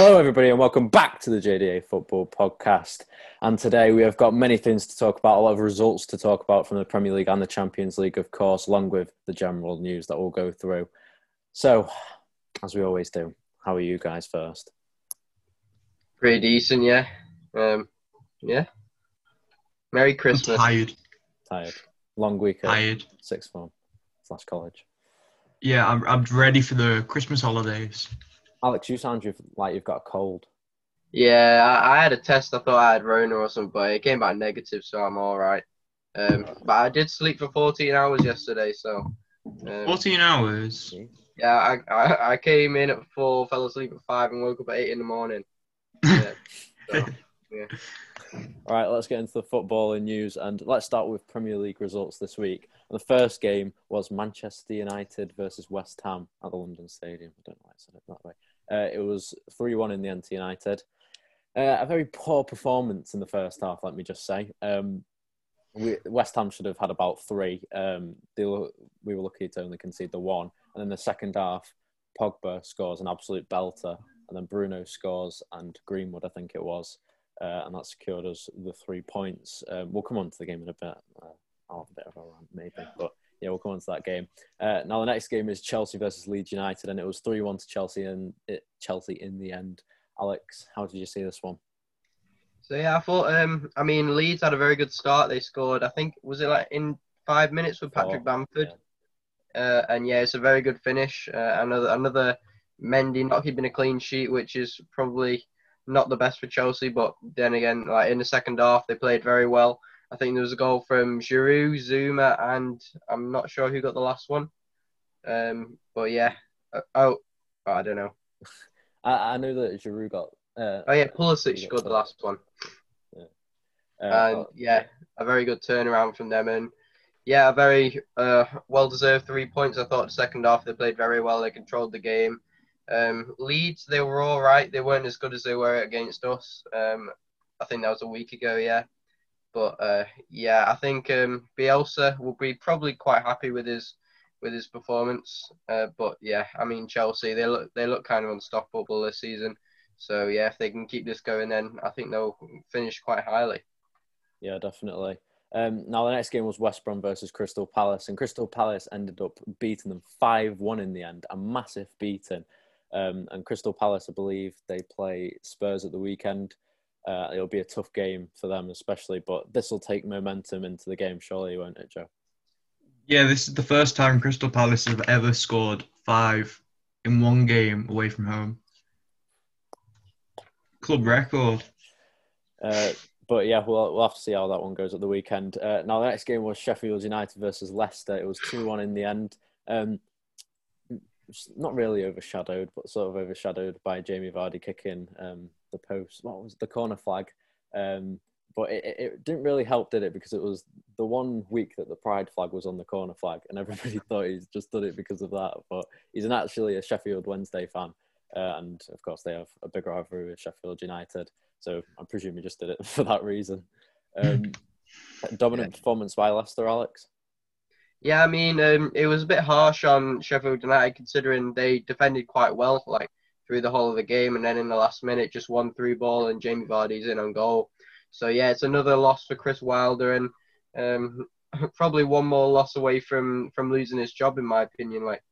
Hello, everybody, and welcome back to the JDA Football Podcast. And today we have got many things to talk about, a lot of results to talk about from the Premier League and the Champions League, of course, along with the general news that we'll go through. So, as we always do, how are you guys first? Pretty decent, yeah. Um, yeah. Merry Christmas. Tired. Tired. Long weekend. Tired. Sixth form slash college. Yeah, I'm, I'm ready for the Christmas holidays. Alex, you sound like you've got a cold. Yeah, I, I had a test. I thought I had Rona or something, but it came back negative, so I'm all right. Um, but I did sleep for 14 hours yesterday, so. Um, 14 hours. yeah, I, I I came in at four, fell asleep at five, and woke up at eight in the morning. Yeah, so, yeah. All right, let's get into the footballing news and let's start with Premier League results this week. And the first game was Manchester United versus West Ham at the London Stadium. I don't know why I said it that way. Uh, it was 3 1 in the end to United. Uh, a very poor performance in the first half, let me just say. Um, we, West Ham should have had about three. Um, they were, we were lucky to only concede the one. And then the second half, Pogba scores an absolute belter. And then Bruno scores and Greenwood, I think it was. Uh, and that secured us the three points. Um, we'll come on to the game in a bit. Uh, I'll have a bit of a rant, maybe. But yeah, we'll come on to that game. Uh, now the next game is Chelsea versus Leeds United, and it was three one to Chelsea, and it, Chelsea in the end. Alex, how did you see this one? So yeah, I thought. Um, I mean, Leeds had a very good start. They scored. I think was it like in five minutes with Patrick Four, Bamford. Uh, and yeah, it's a very good finish. Uh, another another Mendy not keeping a clean sheet, which is probably not the best for Chelsea. But then again, like in the second half, they played very well. I think there was a goal from Giroud, Zouma, and I'm not sure who got the last one. Um, but yeah, oh, oh, I don't know. I, I know that Giroud got. Uh, Oh yeah, Pulisic scored the last one. uh, and yeah, a very good turnaround from them. And yeah, a very uh, well deserved three points. I thought the second half they played very well. They controlled the game. Um, Leeds, they were all right. They weren't as good as they were against us. Um, I think that was a week ago, yeah. But uh, yeah, I think um, Bielsa will be probably quite happy with his with his performance. Uh, but yeah, I mean Chelsea, they look they look kind of unstoppable this season. So yeah, if they can keep this going, then I think they'll finish quite highly. Yeah, definitely. Um, now the next game was West Brom versus Crystal Palace, and Crystal Palace ended up beating them five one in the end, a massive beating. Um, and Crystal Palace, I believe, they play Spurs at the weekend. Uh, it'll be a tough game for them, especially, but this will take momentum into the game, surely, won't it, Joe? Yeah, this is the first time Crystal Palace have ever scored five in one game away from home. Club record. Uh, but yeah, we'll, we'll have to see how that one goes at the weekend. Uh, now, the next game was Sheffield United versus Leicester. It was 2 1 in the end. Um, not really overshadowed, but sort of overshadowed by Jamie Vardy kicking um, the post. What was it? the corner flag? Um, but it, it- didn't really help, did it? Because it was the one week that the pride flag was on the corner flag, and everybody thought he's just done it because of that. But he's an, actually a Sheffield Wednesday fan, uh, and of course they have a big rivalry with Sheffield United. So I presume he just did it for that reason. Um, dominant performance by Leicester, Alex. Yeah, I mean, um, it was a bit harsh on Sheffield United considering they defended quite well, like through the whole of the game, and then in the last minute, just one through ball and Jamie Vardy's in on goal. So yeah, it's another loss for Chris Wilder, and um, probably one more loss away from from losing his job, in my opinion. Like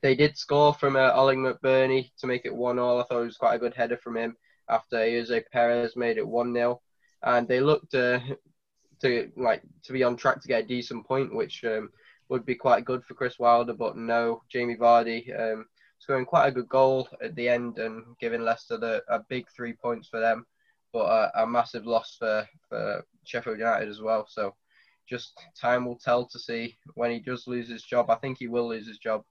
they did score from uh, Oleg McBurnie to make it one all. I thought it was quite a good header from him after Ayoze Perez made it one 0 and they looked uh, to like to be on track to get a decent point, which um, would be quite good for Chris Wilder. But no, Jamie Vardy um, scoring quite a good goal at the end and giving Leicester the, a big three points for them, but a, a massive loss for, for Sheffield United as well. So just time will tell to see when he does lose his job. I think he will lose his job.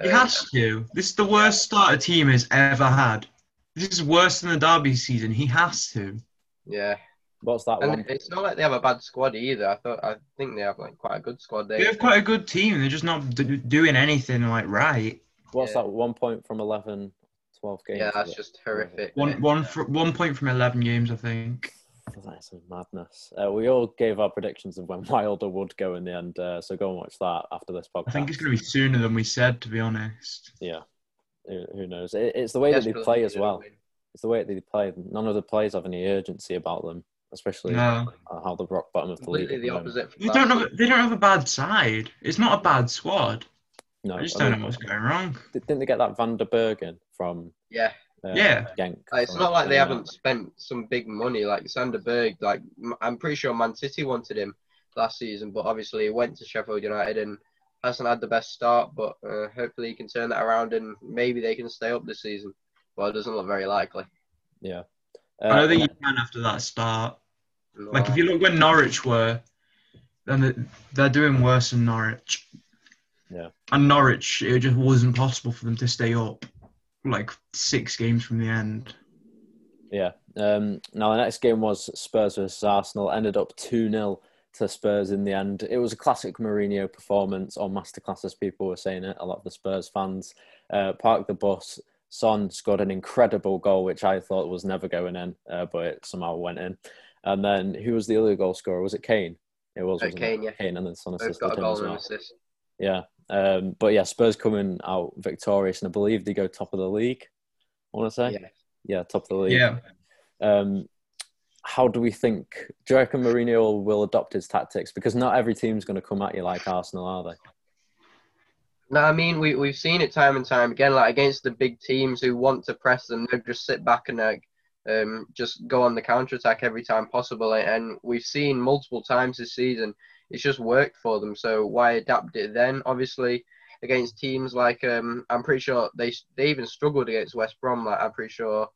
He Um, has to. This is the worst start a team has ever had. This is worse than the Derby season. He has to. Yeah, What's that and one? it's not like they have a bad squad either. I thought I think they have like quite a good squad. They, They have quite a good team. They're just not d- doing anything like right. What's yeah. that? One point from 11, 12 games. yeah, that's it? just horrific. One one fr- one point from eleven games, I think. That is some madness. Uh, we all gave our predictions of when Wilder would go in the end, uh, so go and watch that after this podcast. I think it's going to be sooner than we said, to be honest. Yeah. who, who knows? It, it's the way that they play as well. win. It's the way that they play. None of the players have any urgency about them, especially No. how the rock bottom of the league. Completely at the the opposite. They don't have. They don't have a bad side. It's not a bad squad. No, I just I don't mean, know what's going wrong. Didn't they get that Van der Bergen from? Yeah. Uh, Yeah. Genk Like, it's from- not like they uh, haven't spent some big money. Like Sander Berge, like I'm pretty sure Man City wanted him last season, but obviously he went to Sheffield United and hasn't had the best start. But uh, hopefully he can turn that around and maybe they can stay up this season. Well, it doesn't look very likely. Yeah. I Uh, don't think you can after that start. Like if you look where Norwich were, then they're doing worse than Norwich. Yeah. And Norwich, it just wasn't possible for them to stay up, like six games from the end. Yeah. Um, now the next game was Spurs versus Arsenal. Ended up two 0 to Spurs in the end. It was a classic Mourinho performance, or masterclass as people were saying it. A lot of the Spurs fans uh, parked the bus. Son scored an incredible goal, which I thought was never going in, uh, but it somehow went in. And then who was the other goal scorer? Was it Kane? It was Uh, wasn't Kane, it? yeah. Kane, and then Son assisted got a him goal as and well. assist. Yeah. Um, but yeah, Spurs coming out victorious, and I believe they go top of the league. I want to say, Yeah. yeah, top of the league. Yeah. Um, how do we think? Do you reckon Mourinho will adopt his tactics? Because not every team's going to come at you like Arsenal, are they? No, I mean we we've seen it time and time again. Like against the big teams who want to press them, they'll just sit back and like um, just go on the counter attack every time possible. And we've seen multiple times this season, it's just worked for them. So why adapt it then? Obviously, against teams like um, I'm pretty sure they they even struggled against West Brom. Like I'm pretty sure,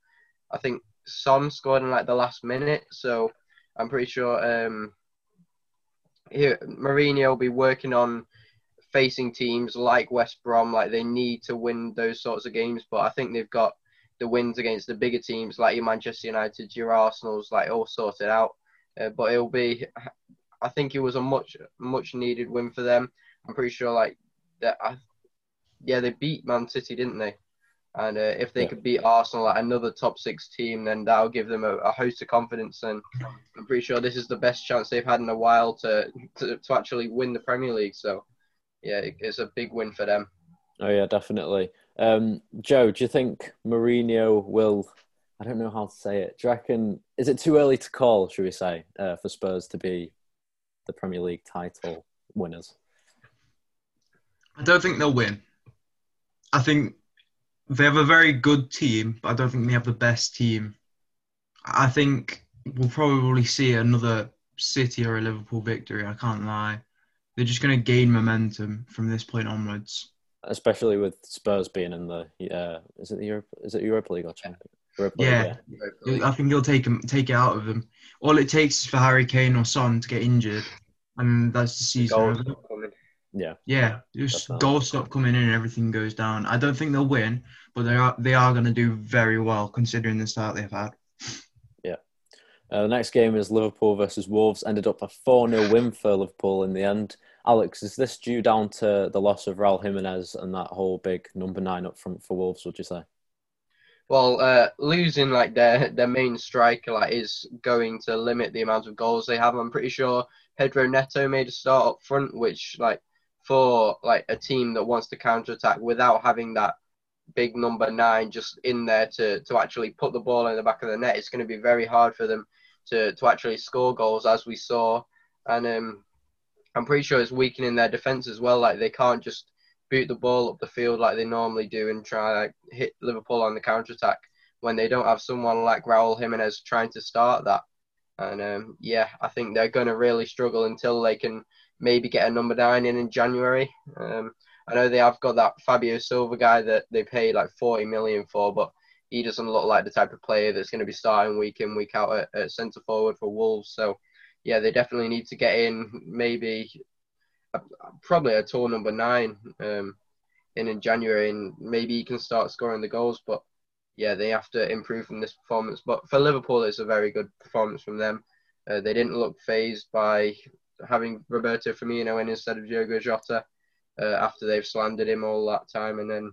I think Son scored in like the last minute. So I'm pretty sure um, here Mourinho will be working on facing teams like West Brom, like they need to win those sorts of games. But I think they've got the wins against the bigger teams like your Manchester United, your Arsenal's, like all sorted out. Uh, but it'll be, I think it was a much much needed win for them. I'm pretty sure like that. I, yeah, they beat Man City, didn't they? And uh, if they Yeah. could beat Arsenal, like another top six team, then that'll give them a, a host of confidence. And I'm pretty sure this is the best chance they've had in a while to to, to actually win the Premier League. So yeah, it- it's a big win for them. Oh yeah, definitely. Um, Joe, do you think Mourinho will? I don't know how to say it. Do you reckon? Is it too early to call? Should we say uh, for Spurs to be the Premier League title winners? I don't think they'll win. I think they have a very good team, but I don't think they have the best team. I think we'll probably see another City or a Liverpool victory. I can't lie. They're just going to gain momentum from this point onwards. Especially with Spurs being in the uh, is it the Europe? Is it Europa League or Champions? Europa League, Yeah. I think he'll take him, take it out of them. All it takes is for Harry Kane or Son to get injured, and that's the season. Goals over. not coming. yeah. Yeah, just goals stop coming in and everything goes down. I don't think they'll win, but they are they are going to do very well considering the start they've had. Uh, the next game is Liverpool versus Wolves. Ended up a 4 0 win for Liverpool in the end. Alex, is this due down to the loss of Raul Jimenez and that whole big number nine up front for Wolves, would you say? Well, uh, losing like their their main striker like is going to limit the amount of goals they have. I'm pretty sure Pedro Neto made a start up front, which like for like a team that wants to counter attack without having that big number nine just in there to to actually put the ball in the back of the net, it's going to be very hard for them to to actually score goals as we saw. And um, I'm pretty sure it's weakening their defense as well. Like they can't just boot the ball up the field like they normally do and try like hit Liverpool on the counter attack when they don't have someone like Raul Jimenez trying to start that. And um, yeah, I think they're going to really struggle until they can maybe get a number nine in in January. Um, I know they have got that Fabio Silva guy that they paid like 40 million for, but he doesn't look like the type of player that's going to be starting week in, week out at, at centre forward for Wolves. So yeah, they definitely need to get in maybe probably a tall number nine um, in in January, and maybe he can start scoring the goals. But yeah, they have to improve from this performance. But for Liverpool, it's a very good performance from them. Uh, they didn't look phased by having Roberto Firmino in instead of Diogo Jota uh, after they've slandered him all that time. And then,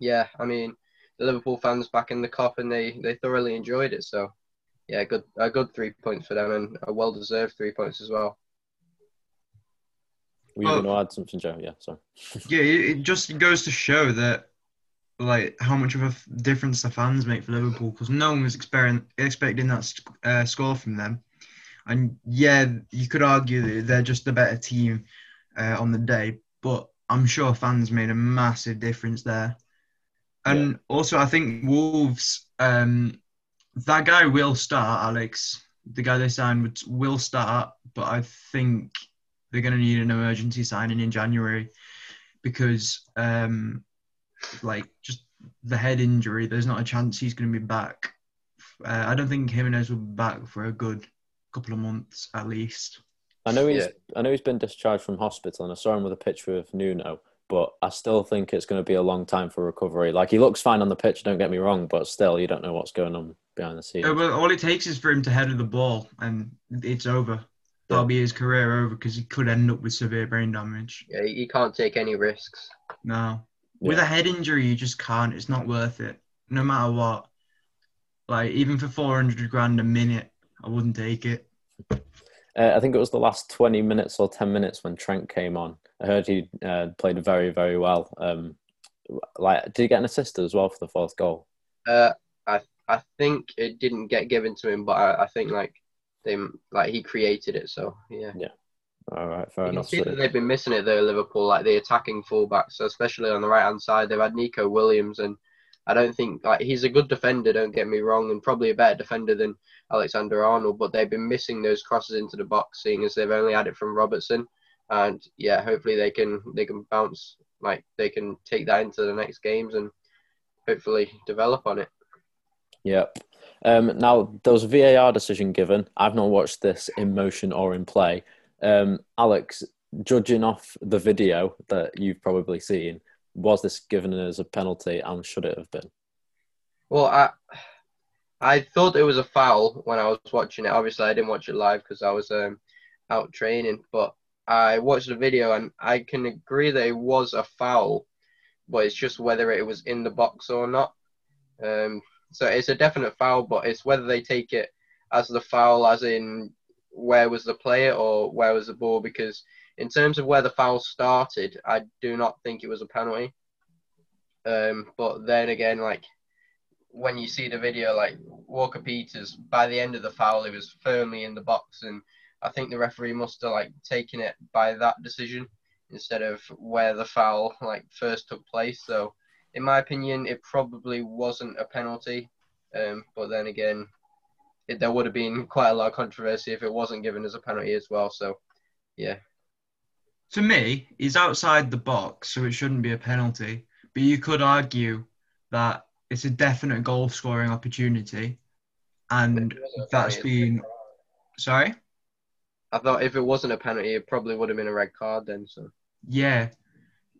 yeah, I mean, the Liverpool fans back in the cup and they, they thoroughly enjoyed it. So, yeah, good a good three points for them and a well deserved three points as well. Were you Oh. going to add something, Joe? Yeah, sorry. Yeah, it just goes to show that like how much of a difference the fans make for Liverpool because no one was exper- expecting that uh, score from them. And yeah, you could argue that they're just a better team uh, on the day, but I'm sure fans made a massive difference there. And also, I think Wolves, um, that guy will start, Alex. The guy they signed would, will start, but I think they're going to need an emergency signing in January because, um, like, just the head injury, there's not a chance he's going to be back. Uh, I don't think Jimenez will be back for a good couple of months at least. I know he's Yeah. I know he's been discharged from hospital, and I saw him with a picture of Nuno. But I still think it's going to be a long time for recovery. Like he looks fine on the pitch, don't get me wrong, but still, you don't know what's going on behind the scenes. Uh, well, all it takes is for him to head the ball, and it's over. That'll be his career over because he could end up with severe brain damage. Yeah, you can't take any risks. No, with a head injury, you just can't. It's not worth it, no matter what. Like even for four hundred grand a minute, I wouldn't take it. Uh, I think it was the last 20 minutes or 10 minutes when Trent came on. I heard he uh, played very, very well. Um, like, did he get an assist as well for the fourth goal? Uh, I I think it didn't get given to him, but I, I think like they like he created it. So yeah, Yeah. All right, fair you enough. see So- that they've been missing it though. Liverpool, like the attacking fullbacks, so especially on the right hand side, they've had Neco Williams, and I don't think like he's a good defender. Don't get me wrong, and probably a better defender than Alexander Arnold, but they've been missing those crosses into the box, seeing as they've only had it from Robertson. And yeah, hopefully they can they can bounce like they can take that into the next games and hopefully develop on it. Yep. Um, now, there was a VAR decision given. I've not watched this in motion or in play. Um, Alex, judging off the video that you've probably seen, was this given as a penalty and should it have been? Well, I I thought it was a foul when I was watching it. Obviously, I didn't watch it live because I was um, out training. But I watched the video and I can agree that it was a foul, but it's just whether it was in the box or not. Um, so it's a definite foul, but it's whether they take it as the foul, as in where was the player or where was the ball. Because in terms of where the foul started, I do not think it was a penalty. Um, but then again, like when you see the video, like Walker Peters, by the end of the foul, he was firmly in the box, and I think the referee must have like taken it by that decision instead of where the foul like first took place. So, in my opinion, it probably wasn't a penalty. Um, but then again, it, there would have been quite a lot of controversy if it wasn't given as a penalty as well. So, yeah, To me, he's outside the box, so it shouldn't be a penalty. But you could argue that it's a definite goal scoring opportunity, and If it wasn't a that's penalty, it's a been sorry. I thought if it wasn't a penalty, it probably would have been a red card then. So. Yeah,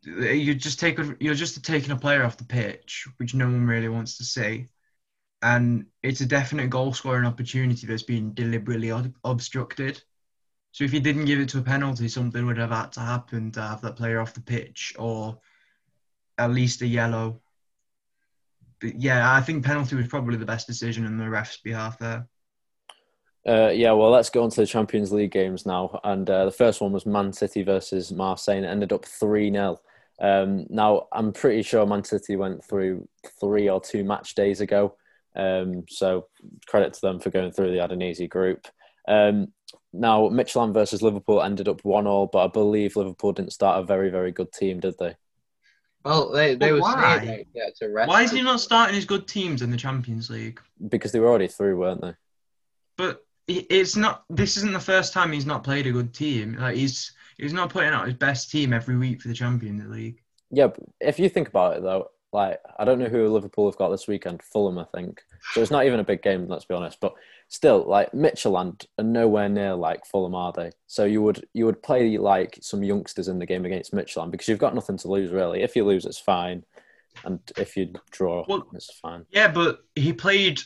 you just take a, you're just taking a player off the pitch, which no one really wants to see, and it's a definite goal scoring opportunity that's been deliberately ob- obstructed. So if you didn't give it to a penalty, something would have had to happen to have that player off the pitch, or at least a yellow. But yeah, I think penalty was probably the best decision on the ref's behalf there. Uh, yeah, well, let's go on to the Champions League games now. And uh, the first one was Man City versus Marseille, and it ended up 3 0. Um, now, I'm pretty sure Man City went through three or two match days ago. Um, so, credit to them for going through. They had an easy group. Um, now, Midtjylland versus Liverpool ended up 1 all, but I believe Liverpool didn't start a very, very good team, did they? Well, they they But were why? saying like, yeah, to rest. Why is he not starting his good teams in the Champions League? Because they were already through, weren't they? But it- it's not. This isn't the first time he's not played a good team. Like he's he's not putting out his best team every week for the Champions League. Yeah, but if you think about it though, like I don't know who Liverpool have got this weekend. Fulham, I think. So it's not even a big game. Let's be honest. But still, like Midtjylland are nowhere near like Fulham, are they? So you would you would play like some youngsters in the game against Midtjylland because you've got nothing to lose really. If you lose, it's fine, and if you draw, Well- it's fine. Yeah, but he played.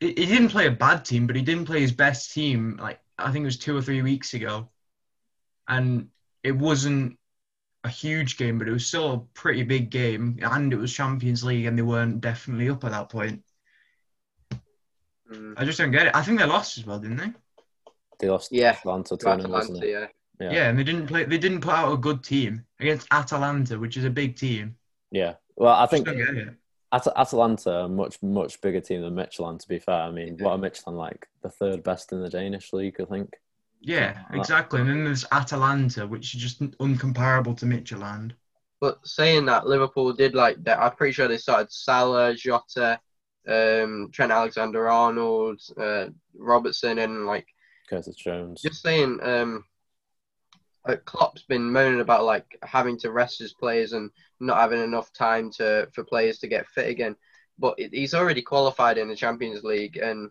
He he didn't play a bad team, but he didn't play his best team. Like I think it was two or three weeks ago, and it wasn't a huge game, but it was still a pretty big game, and it was Champions League, and they weren't definitely up at that point. Mm. I just don't get it. I think they lost as well, didn't they? They lost Yeah, Atalanta To two 0 wasn't Atalanta, it? yeah. Yeah. Yeah. and they didn't play. They didn't put out a good team against Atalanta, which is a big team. Yeah. Well, I I think don't get it. At- Atalanta, are a much much bigger team than Midtjylland. To be fair, I mean, what are Midtjylland like? The third best in the Danish league, I think. Yeah, exactly. And then there's Atalanta, which is just uncomparable to Midtjylland. But saying that, Liverpool did like that. I'm pretty sure they started Salah, Jota, um, Trent Alexander-Arnold, uh, Robertson, and like Curtis Jones. just saying. Um, uh, Klopp's been moaning about like having to rest his players and not having enough time to for players to get fit again. But he's already qualified in the Champions League, and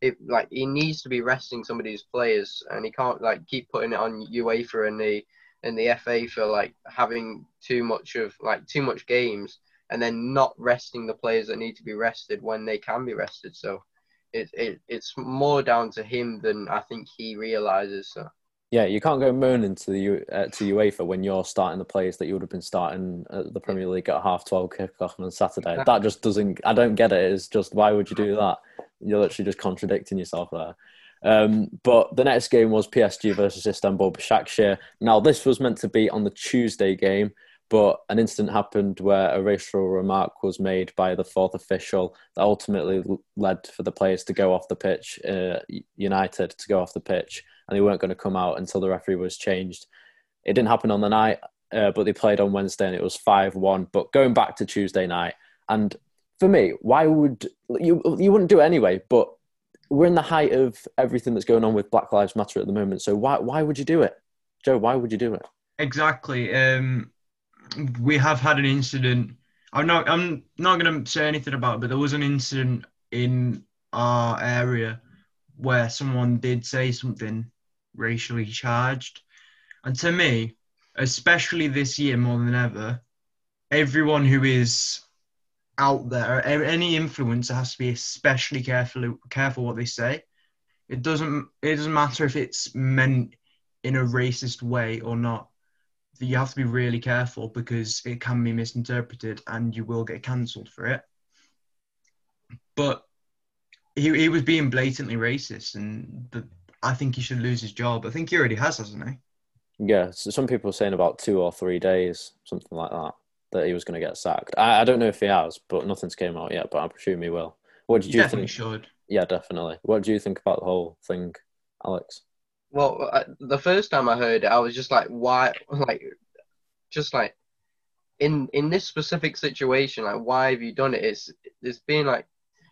it like he needs to be resting some of these players, and he can't like keep putting it on UEFA and the and the FA for like having too much of like too much games and then not resting the players that need to be rested when they can be rested. So it, it it's more down to him than I think he realizes. So Yeah, you can't go moaning to the U- uh, to UEFA when you're starting the players that you would have been starting at the Premier League at half twelve kickoff on Saturday. That just doesn't. I don't get it. It's just why would you do that? You're literally just contradicting yourself there. Um, but the next game was PSG versus Istanbul Başakşehir. Now this was meant to be on the Tuesday game, but an incident happened where a racial remark was made by the fourth official that ultimately led for the players to go off the pitch. Uh, United to go off the pitch and they weren't going to come out until the referee was changed. It didn't happen on the night, uh, but they played on Wednesday and it was 5 1. But going back to Tuesday night, and for me, why would you, you wouldn't do it anyway, but we're in the height of everything that's going on with Black Lives Matter at the moment. So why, why would you do it? Joe, why would you do it? Exactly. Um, we have had an incident. I'm not. I'm not going to say anything about it, but there was an incident in our area where someone did say something racially charged, and to me, especially this year more than ever, everyone who is out there, any influencer has to be especially careful careful what they say. It doesn't. It doesn't matter if it's meant in a racist way or not you have to be really careful because it can be misinterpreted and you will get cancelled for it. But he, he was being blatantly racist, and the, I think he should lose his job. I think he already has, hasn't he? Yeah, so some people are saying about two or three days, something like that, that he was going to get sacked. I, I don't know if he has, but nothing's came out yet. But I presume he will. What did you definitely think? should. Yeah, definitely. What do you think about the whole thing, Alex? Well, I, the first time I heard it, I was just like, why? Like, just like, in in this specific situation, like, why have you done it? It's it's been like,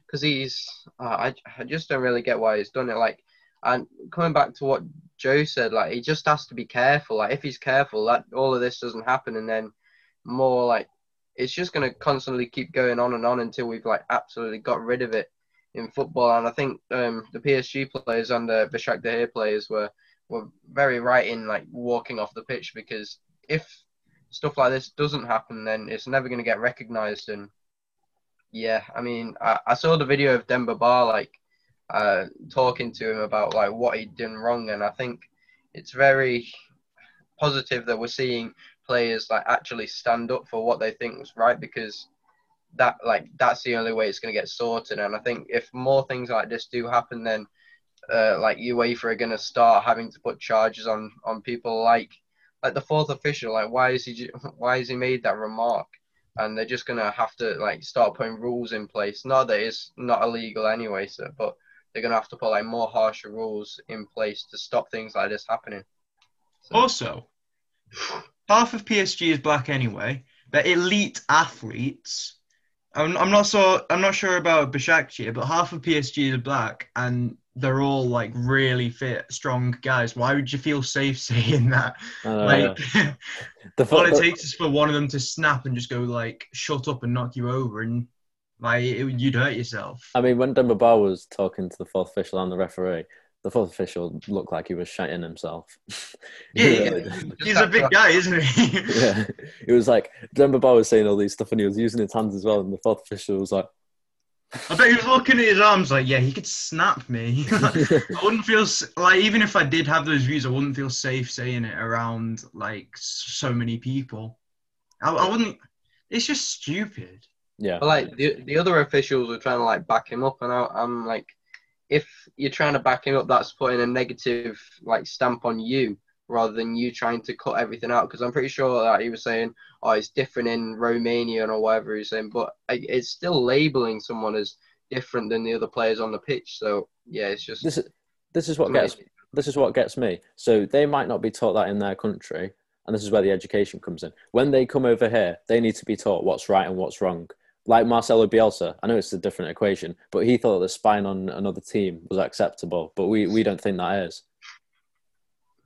because he's, uh, I I just don't really get why he's done it. Like, and coming back to what Joe said, like, he just has to be careful. Like, if he's careful, that all of this doesn't happen, and then more like, it's just gonna constantly keep going on and on until we've like absolutely got rid of it in football. And I think um, the PSG players and the Başakşehir players were were very right in like walking off the pitch because if stuff like this doesn't happen, then it's never going to get recognised. And yeah, I mean, I, I saw the video of Demba Ba like uh, talking to him about like what he'd done wrong, and I think it's very positive that we're seeing players like actually stand up for what they think was right because that like that's the only way it's going to get sorted. And I think if more things like this do happen, then uh, like UEFA are going to start having to put charges on on people like like the fourth official. Like why is he why has he made that remark? And they're just going to have to like start putting rules in place. Not that it's not illegal anyway, so but they're going to have to put like more harsher rules in place to stop things like this happening. So, Also, half of PSG is black anyway. They're elite athletes. I'm, I'm not so I'm not sure about Başakşehir, but half of PSG is black, and they're all like really fit, strong guys. Why would you feel safe saying that? Uh, like, the, all it takes is for one of them to snap and just go like, "Shut up" and knock you over, and like it, you'd hurt yourself. I mean, when Demba Ba was talking to the fourth official and the referee, the fourth official looked like he was shitting himself. Yeah, yeah. really he's a big guy, isn't he? yeah. It was like Demba Ba was saying all these stuff and he was using his hands as well, and the fourth official was like, I bet he was looking at his arms like, yeah, he could snap me. I wouldn't feel like even if I did have those views, I wouldn't feel safe saying it around like so many people. I, I wouldn't. It's just stupid. yeah, But like the the other officials were trying to like back him up, and I, I'm like, if you're trying to back him up, that's putting a negative like stamp on you rather than you trying to cut everything out. Because I'm pretty sure that he was saying, "Oh, it's different in Romania or whatever he's saying," but it's still labeling someone as different than the other players on the pitch. So yeah, it's just this is this is what gets this is what gets me. So they might not be taught that in their country, and this is where the education comes in. When they come over here, they need to be taught what's right and what's wrong. Like Marcelo Bielsa, I know it's a different equation, but he thought that spying on another team was acceptable, but we, we don't think that is.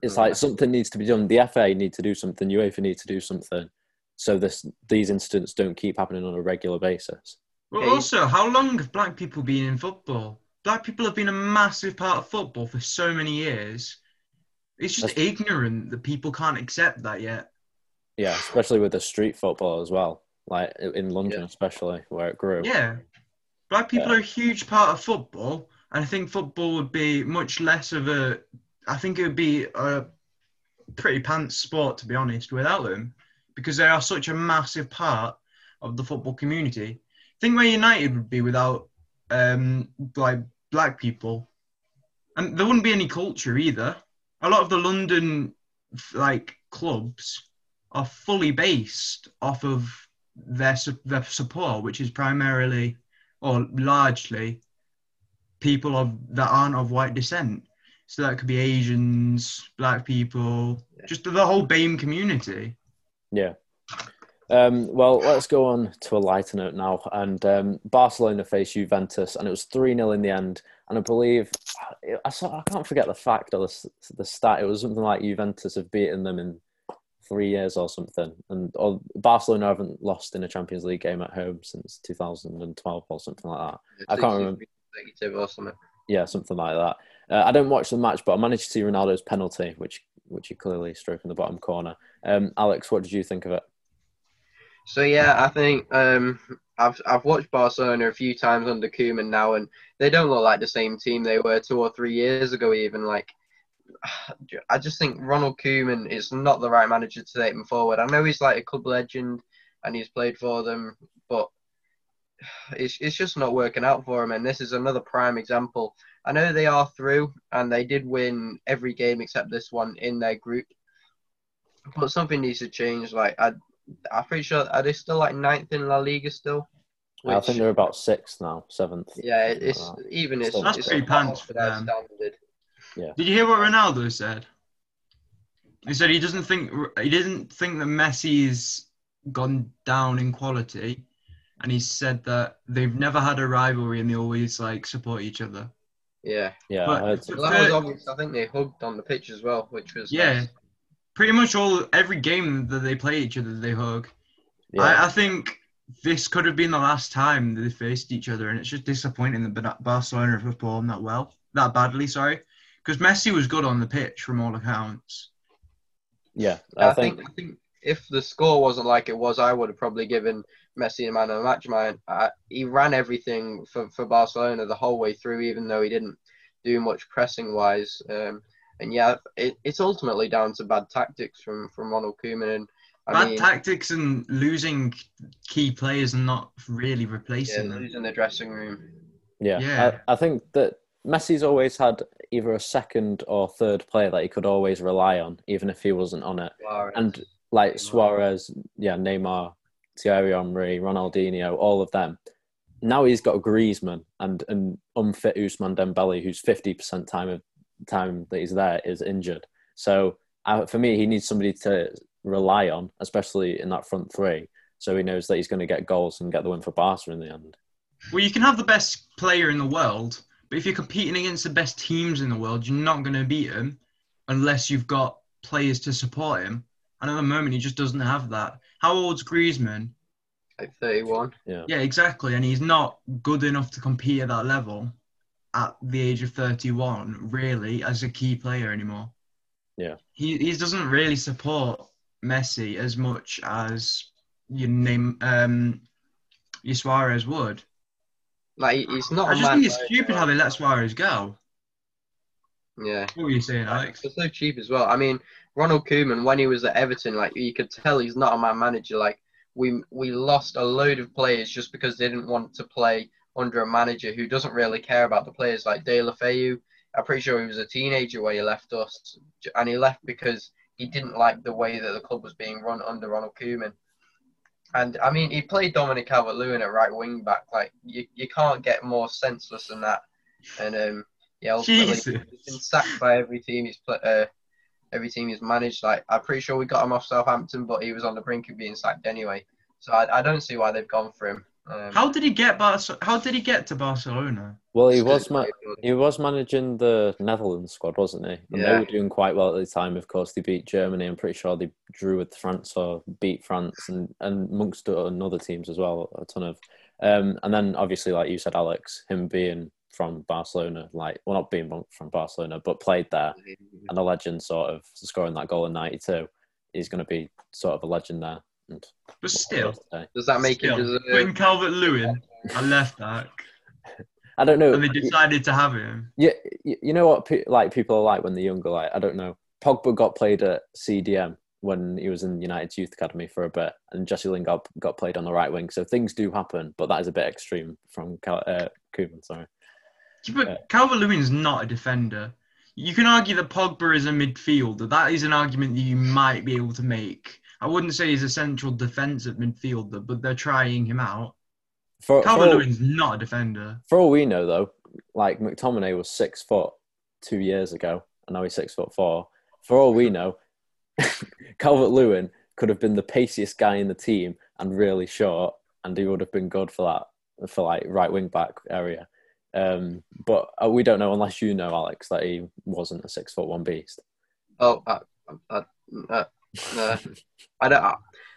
It's like something needs to be done. The FA need to do something. UEFA need to do something, so this these incidents don't keep happening on a regular basis. Well, also, how long have black people been in football? Black people have been a massive part of football for so many years. It's just That's... ignorant that people can't accept that yet. Yeah, especially with the street football as well, like in London, yeah. especially where it grew. Yeah, black people yeah. are a huge part of football, and I think football would be much less of a. I think it would be a pretty pants sport to be honest without them, because they are such a massive part of the football community. Think where United would be without um, like black people, and there wouldn't be any culture either a lot of the London like clubs are fully based off of their their support, which is primarily or largely people of that aren't of white descent. So that could be Asians, black people, yeah. just the whole BAME community. Yeah. Um, well, let's go on to a lighter note now. And um, Barcelona faced Juventus, and it was 3 0 in the end and I believe I saw, I can't forget the fact or the, the stat. It was something like Juventus have beaten them in three years or something, and or Barcelona haven't lost in a Champions League game at home since 2012 or something like that. I can't remember. Or something. Yeah, something like that. Uh, I didn't watch the match, but I managed to see Ronaldo's penalty, which which he clearly struck in the bottom corner. Um, Alex, what did you think of it? So yeah, I think um, I've I've watched Barcelona a few times under Koeman now, and they don't look like the same team they were two or three years ago. Even like, I just think Ronald Koeman is not the right manager to take them forward. I know he's like a club legend, and he's played for them, but it's it's just not working out for him. And this is another prime example. I know they are through, and they did win every game except this one in their group. But something needs to change. Like I, I'm pretty sure are they still like ninth in La Liga still? Which, I think they're about sixth now, seventh. Yeah, it's even it's that's it's pretty pants for them. Yeah. Did you hear what Ronaldo said? He said he doesn't think he didn't think that Messi's gone down in quality, and he said that they've never had a rivalry and they always like support each other. Yeah, yeah. But, well, that was obvious. I think they hugged on the pitch as well, which was yeah. Nice pretty much all every game that they play each other, they hug. Yeah. I, I, think this could have been the last time they faced each other, and it's just disappointing that Barcelona have performed that well, that badly. Sorry, because Messi was good on the pitch from all accounts. Yeah, I, I think, think, I think if the score wasn't like it was, I would have probably given Messi a man of the match. Man, uh, he ran everything for, for Barcelona the whole way through, even though he didn't do much pressing wise. Um, and yeah, it, it's ultimately down to bad tactics from from Ronald Koeman. And I bad mean, tactics and losing key players and not really replacing yeah, them. Losing the dressing room. Yeah, yeah. I, I think that Messi's always had either a second or third player that he could always rely on, even if he wasn't on it. Suarez. And like Neymar. Suarez, yeah, Neymar, Thierry Henry, Ronaldinho, all of them. Now he's got Griezmann and an unfit Ousmane Dembele, who's fifty percent time of time that he's there is injured. So uh, for me, he needs somebody to rely on, especially in that front three, so he knows that he's going to get goals and get the win for Barca in the end. Well, you can have the best player in the world, but if you're competing against the best teams in the world, you're not going to beat him unless you've got players to support him. And at the moment, he just doesn't have that. How old's Griezmann? Like 31. Yeah. Yeah, exactly. And he's not good enough to compete at that level at the age of 31 really as a key player anymore. Yeah. He he doesn't really support Messi as much as your name um your Suarez would. Like he's not. I just think it's stupid uh, how they let Suarez go. Yeah. What were you saying, Alex? It's so cheap as well. I mean, Ronald Koeman, when he was at Everton, like you could tell he's not a man manager. Like we we lost a load of players just because they didn't want to play under a manager who doesn't really care about the players like Deulofeu. I'm pretty sure he was a teenager when he left us, and he left because he didn't like the way that the club was being run under Ronald Koeman. And I mean, he played Dominic Calvert-Lewin at right wing back. Like you, you can't get more senseless than that. And um, yeah, ultimately Jesus. he's been sacked by every team he's played. Uh, every team he's managed. Like I'm pretty sure we got him off Southampton, but he was on the brink of being sacked anyway. So I, I don't see why they've gone for him. Um, How did he get Barce- How did he get to Barcelona? Well, he was ma- he was managing the Netherlands squad, wasn't he? And they were doing quite well at the time. Of course, they beat Germany. I'm pretty sure they drew with France or beat France, and and amongst other teams as well, a ton of. Um, and then obviously, like you said, Alex, him being from Barcelona, like well, not being from Barcelona, but played there, and a legend, sort of scoring that goal in '92, he's going to be sort of a legend there. And But still, Does that make still him deserve? putting Calvert Lewin a left back, I don't know. and they decided to have him. Yeah, y- you know what? Pe- like people are like when they're younger. Like I don't know. Pogba got played at CDM when he was in United's youth academy for a bit, and Jesse Lingard got played on the right wing. So things do happen, but that is a bit extreme from Cal- uh, Koeman. Sorry. Yeah, But Yeah. Calvert Lewin's not a defender. You can argue that Pogba is a midfielder. That is an argument that you might be able to make. I wouldn't say he's a central defensive midfielder, but they're trying him out. For, for, Calvert Lewin's not a defender. for all we know, though, like McTominay was six foot two years ago, and now he's six foot four. For all we know, Calvert Lewin could have been the paciest guy in the team and really short, and he would have been good for that for like right wing back area. Um, but uh, we don't know unless you know, Alex, that he wasn't a six foot one beast. Oh, I, I, I, uh, I don't. I,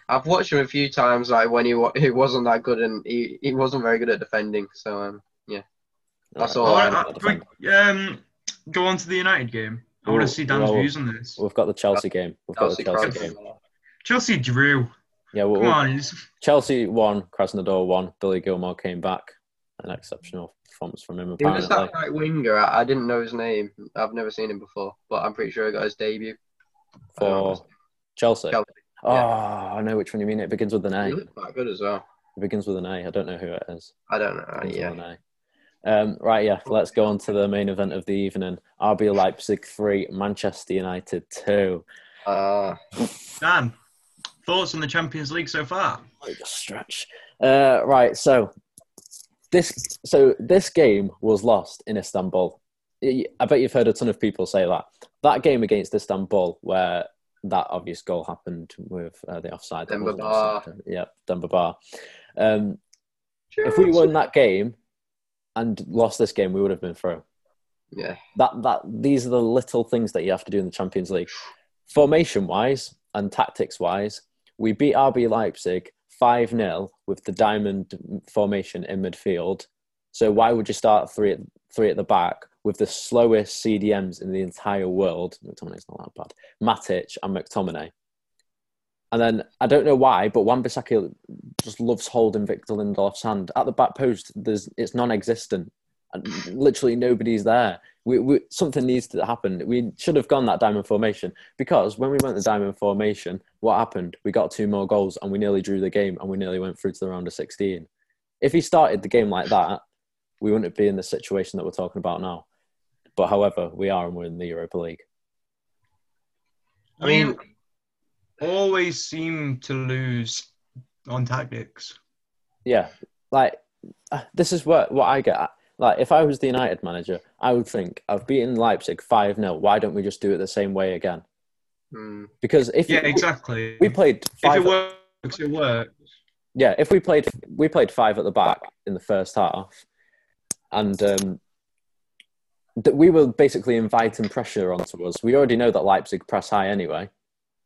I've watched him a few times, like when he he wasn't that good, and he, he wasn't very good at defending. So um, yeah, That's all Alright, I uh, can we, um, go on to the United game. I want to see Dan's well, views on this. We've got the Chelsea game. We've got the Chelsea Chelsea Crosby. game. Chelsea drew. Yeah, well, Come on, Chelsea won. Krasnodar won. Billy Gilmour came back. An exceptional performance from him. He was that right winger. I, I didn't know his name. I've never seen him before, but I'm pretty sure he got his debut. I don't for Chelsea. Chelsea. Oh, yeah. I know which one you mean. It begins with an A. He It quite good as well. It begins with an A. I don't know who it is. I don't know. Yeah. an A. Um, right, yeah. Let's go on to the main event of the evening. RB Leipzig three, Manchester United two. Uh, Dan, thoughts on the Champions League so far? Like a stretch. Uh, right, so this so this game was lost in Istanbul. I I bet you've heard a ton of people say that. That game against Istanbul, where that obvious goal happened with uh, the offside. Demba offside. Yeah, Demba Ba. Um, if we won that game and lost this game, we would have been through. yeah, That that these are the little things that you have to do in the Champions League. Formation wise and tactics wise, we beat RB Leipzig 5 0 with the diamond formation in midfield. So why would you start three at, three at the back with the slowest CDMs in the entire world? McTominay's not that bad. Matic and McTominay. And then I don't know why, but Wan Bissaka just loves holding Victor Lindelof's hand at the back post. There's it's non-existent, and literally nobody's there. We, we something needs to happen. We should have gone that diamond formation because when we went the diamond formation, what happened? We got two more goals and we nearly drew the game and we nearly went through to the round of sixteen. If he started the game like that, we wouldn't be in the situation that we're talking about now. But however, we are and we're in the Europa League. I mean, always seem to lose on tactics. Yeah, like uh, this is what what I get. At. Like if I was the United manager, I would think I've beaten Leipzig five 0 Why don't we just do it the same way again? Hmm. Because if Yeah, we, exactly. we played if it works, it works. yeah, if we played we played five at the back in the first half, and um, that we were basically inviting pressure onto us. We already know that Leipzig press high anyway,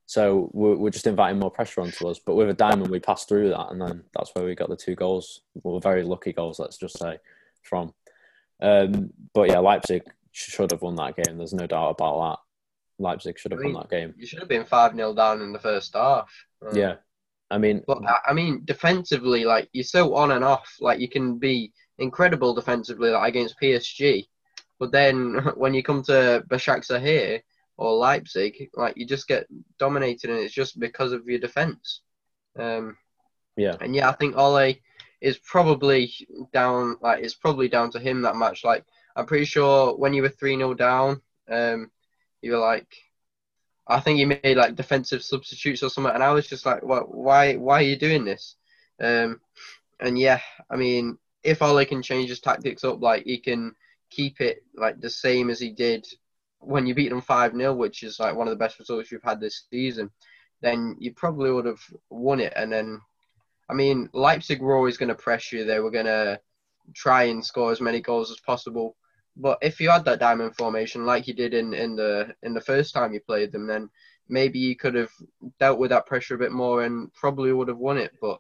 so we're, we're just inviting more pressure onto us. But with a diamond, we passed through that, and then that's where we got the two goals. Well, very lucky goals, let's just say, from. Um, but yeah, Leipzig should have won that game. There's no doubt about that. Leipzig should have I won that game. You should have been 5 0 down in the first half. Um, Yeah, I mean, But I- I mean, defensively, like you're so on and off. Like you can be incredible defensively, like against PSG, but then when you come to Başakşehir here or Leipzig, like you just get dominated, and it's just because of your defense. Um, yeah, and yeah, I think Ole is probably down. Like it's probably down to him that much. Like I'm pretty sure when you were 3 0 down, um, you were like, I think you made like defensive substitutes or something, and I was just like, what, why, why are you doing this? Um, and yeah, I mean, if Ole can change his tactics up, like he can keep it like the same as he did when you beat them 5 0, which is like one of the best results you've had this season, then you probably would have won it. And then, I mean, Leipzig were always going to press you. They were going to try and score as many goals as possible. But if you had that diamond formation like you did in, in the in the first time you played them, then maybe you could have dealt with that pressure a bit more and probably would have won it. But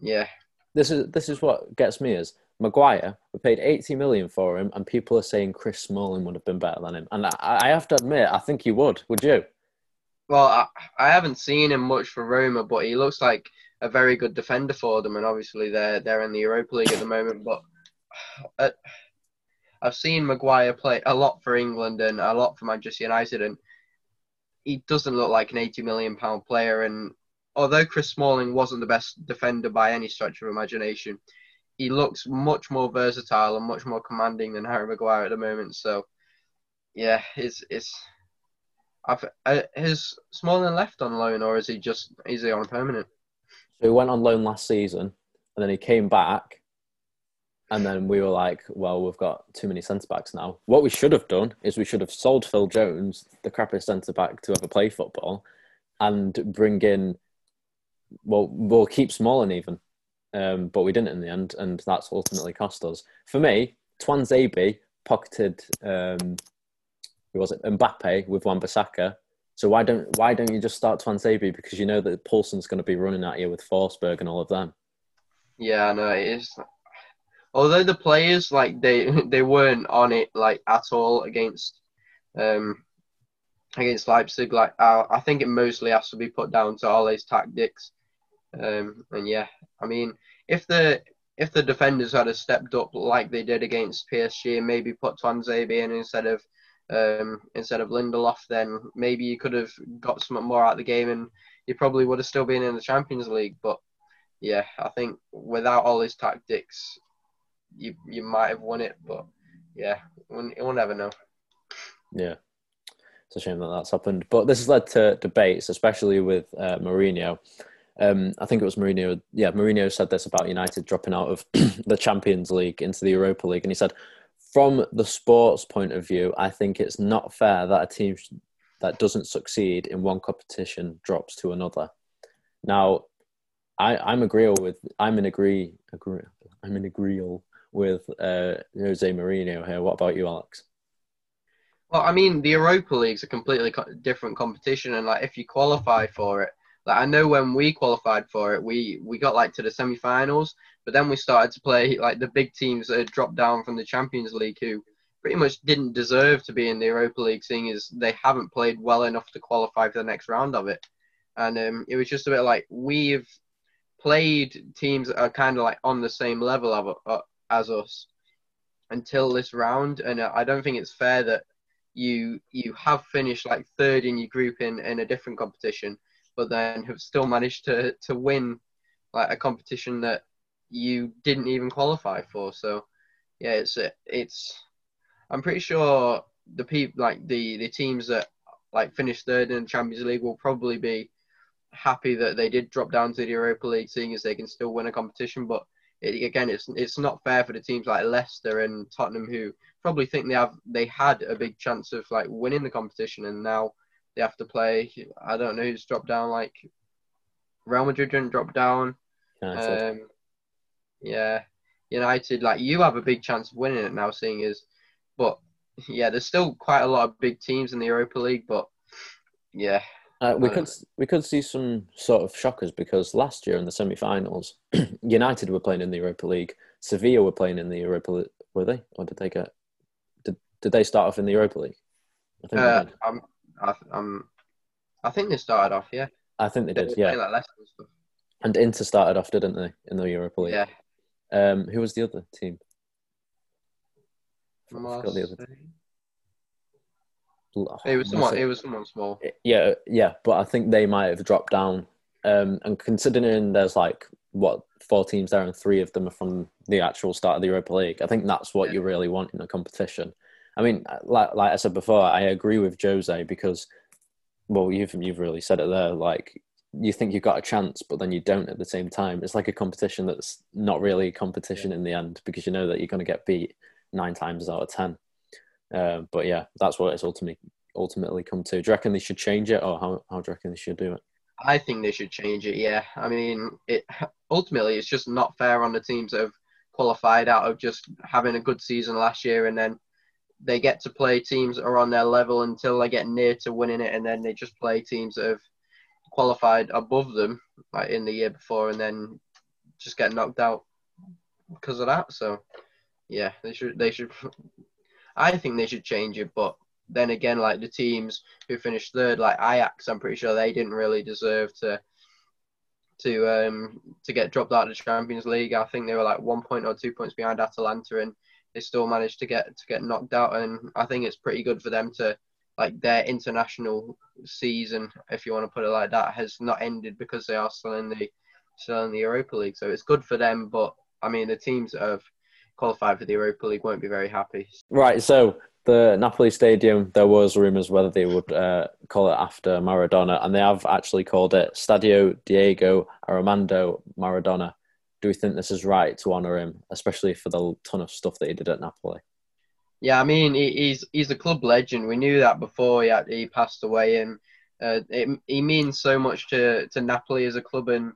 yeah, this is this is what gets me is Maguire. We paid eighty million for him, and people are saying Chris Smalling would have been better than him. And I, I have to admit, I think he would. Would you? Well, I, I haven't seen him much for Roma, but he looks like a very good defender for them, and obviously they're they're in the Europa League at the moment. But uh, I've seen Maguire play a lot for England and a lot for Manchester United, and he doesn't look like an eighty million pound player. And although Chris Smalling wasn't the best defender by any stretch of imagination, he looks much more versatile and much more commanding than Harry Maguire at the moment. So, yeah, it's it's. I've, uh, Smalling left on loan, or is he just is he on permanent? So he went on loan last season, and then he came back, and then we were like, "Well, we've got too many centre backs now." What we should have done is we should have sold Phil Jones, the crappiest centre back to ever play football, and bring in. Well, we'll keep Smalling even um, but we didn't in the end, and that's ultimately cost us. For me, Tuanzebe pocketed um, who was it Mbappe with Wan-Bissaka. So why don't why don't you just start Tuanzebe because you know that Poulsen's going to be running at you with Forsberg and all of them. Yeah, no, it is. Although the players like they they weren't on it like at all against um against Leipzig. Like I, I think it mostly has to be put down to all Ole's tactics. Um, and yeah, I mean, if the if the defenders had stepped up like they did against PSG and maybe put Tuanzebe in instead of um, instead of Lindelof, then maybe you could have got some more out of the game and you probably would have still been in the Champions League. But yeah, I think without all his tactics, you you might have won it. But yeah, we'll, we'll never know. Yeah. It's a shame that that's happened. But this has led to debates, especially with uh, Mourinho. Um, I think it was Mourinho. Yeah, Mourinho said this about United dropping out of the Champions League into the Europa League, and he said, from the sports point of view, I think it's not fair that a team that doesn't succeed in one competition drops to another. Now, I, I'm agreeable with I'm in agree agree I'm in agreeable with uh, Jose Mourinho here. What about you, Alex? Well, I mean, the Europa League's a completely different competition, and like if you qualify for it, like I know when we qualified for it, we we got like to the semi-finals, but then we started to play like the big teams that had dropped down from the Champions League, who pretty much didn't deserve to be in the Europa League, seeing as they haven't played well enough to qualify for the next round of it. And um, it was just a bit like we've played teams that are kind of like on the same level of, uh, as us until this round, and uh, I don't think it's fair that you you have finished like third in your group in, in a different competition but then have still managed to to win like a competition that you didn't even qualify for. So yeah, it's it's. I'm pretty sure the people like the the teams that like finished third in the Champions League will probably be happy that they did drop down to the Europa League, seeing as they can still win a competition. But it, again, it's it's not fair for the teams like Leicester and Tottenham who probably think they have they had a big chance of like winning the competition, and now they have to play. I don't know who's dropped down. Like Real Madrid didn't drop down. Um, yeah, United. Like you have a big chance of winning it now, seeing as, but yeah, there's still quite a lot of big teams in the Europa League, but yeah. Uh, we could we could see some sort of shockers because last year in the semi-finals, United were playing in the Europa League. Sevilla were playing in the Europa League. Were they, or did they get? Did did they start off in the Europa League? I think uh, I'm I, um, I think they started off, yeah. I think they, did, yeah. Like and, and Inter started off, didn't they, in the Europa League? Yeah. Um, who was the other team? the other team. it was someone. It was someone small. Yeah, yeah, but I think they might have dropped down. Um, and considering there's like what four teams there, and three of them are from the actual start of the Europa League. I think that's what Yeah. you really want in a competition. I mean, like like I said before, I agree with Jose because, well, you've you've really said it there. Like you think you've got a chance, but then you don't at the same time. It's like a competition that's not really a competition in the end because you know that you're going to get beat nine times out of ten. Uh, but yeah, that's what it's ultimately ultimately come to. Do you reckon they should change it, or how how do you reckon they should do it? I think they should change it. Yeah, I mean, it ultimately it's just not fair on the teams that have qualified out of just having a good season last year, and then they get to play teams that are on their level until they get near to winning it, and then they just play teams that have qualified above them like in the year before, and then just get knocked out because of that. So, yeah, they should they should. I think they should change it, but then again, like the teams who finished third, like Ajax, I'm pretty sure they didn't really deserve to to um to get dropped out of the Champions League. I think they were like one point or two points behind Atalanta, and they still managed to get to get knocked out. And I think it's pretty good for them to like their international season, if you want to put it like that, has not ended because they are still in the still in the Europa League. So it's good for them, but I mean the teams that have qualified for the Europa League won't be very happy. Right. So the Napoli Stadium, there was rumours whether they would uh, call it after Maradona, and they have actually called it Stadio Diego Armando Maradona. Do we think this is right to honour him, especially for the ton of stuff that he did at Napoli? Yeah, I mean he's he's a club legend. We knew that before he had, he passed away, and uh, it, he means so much to, to Napoli as a club. And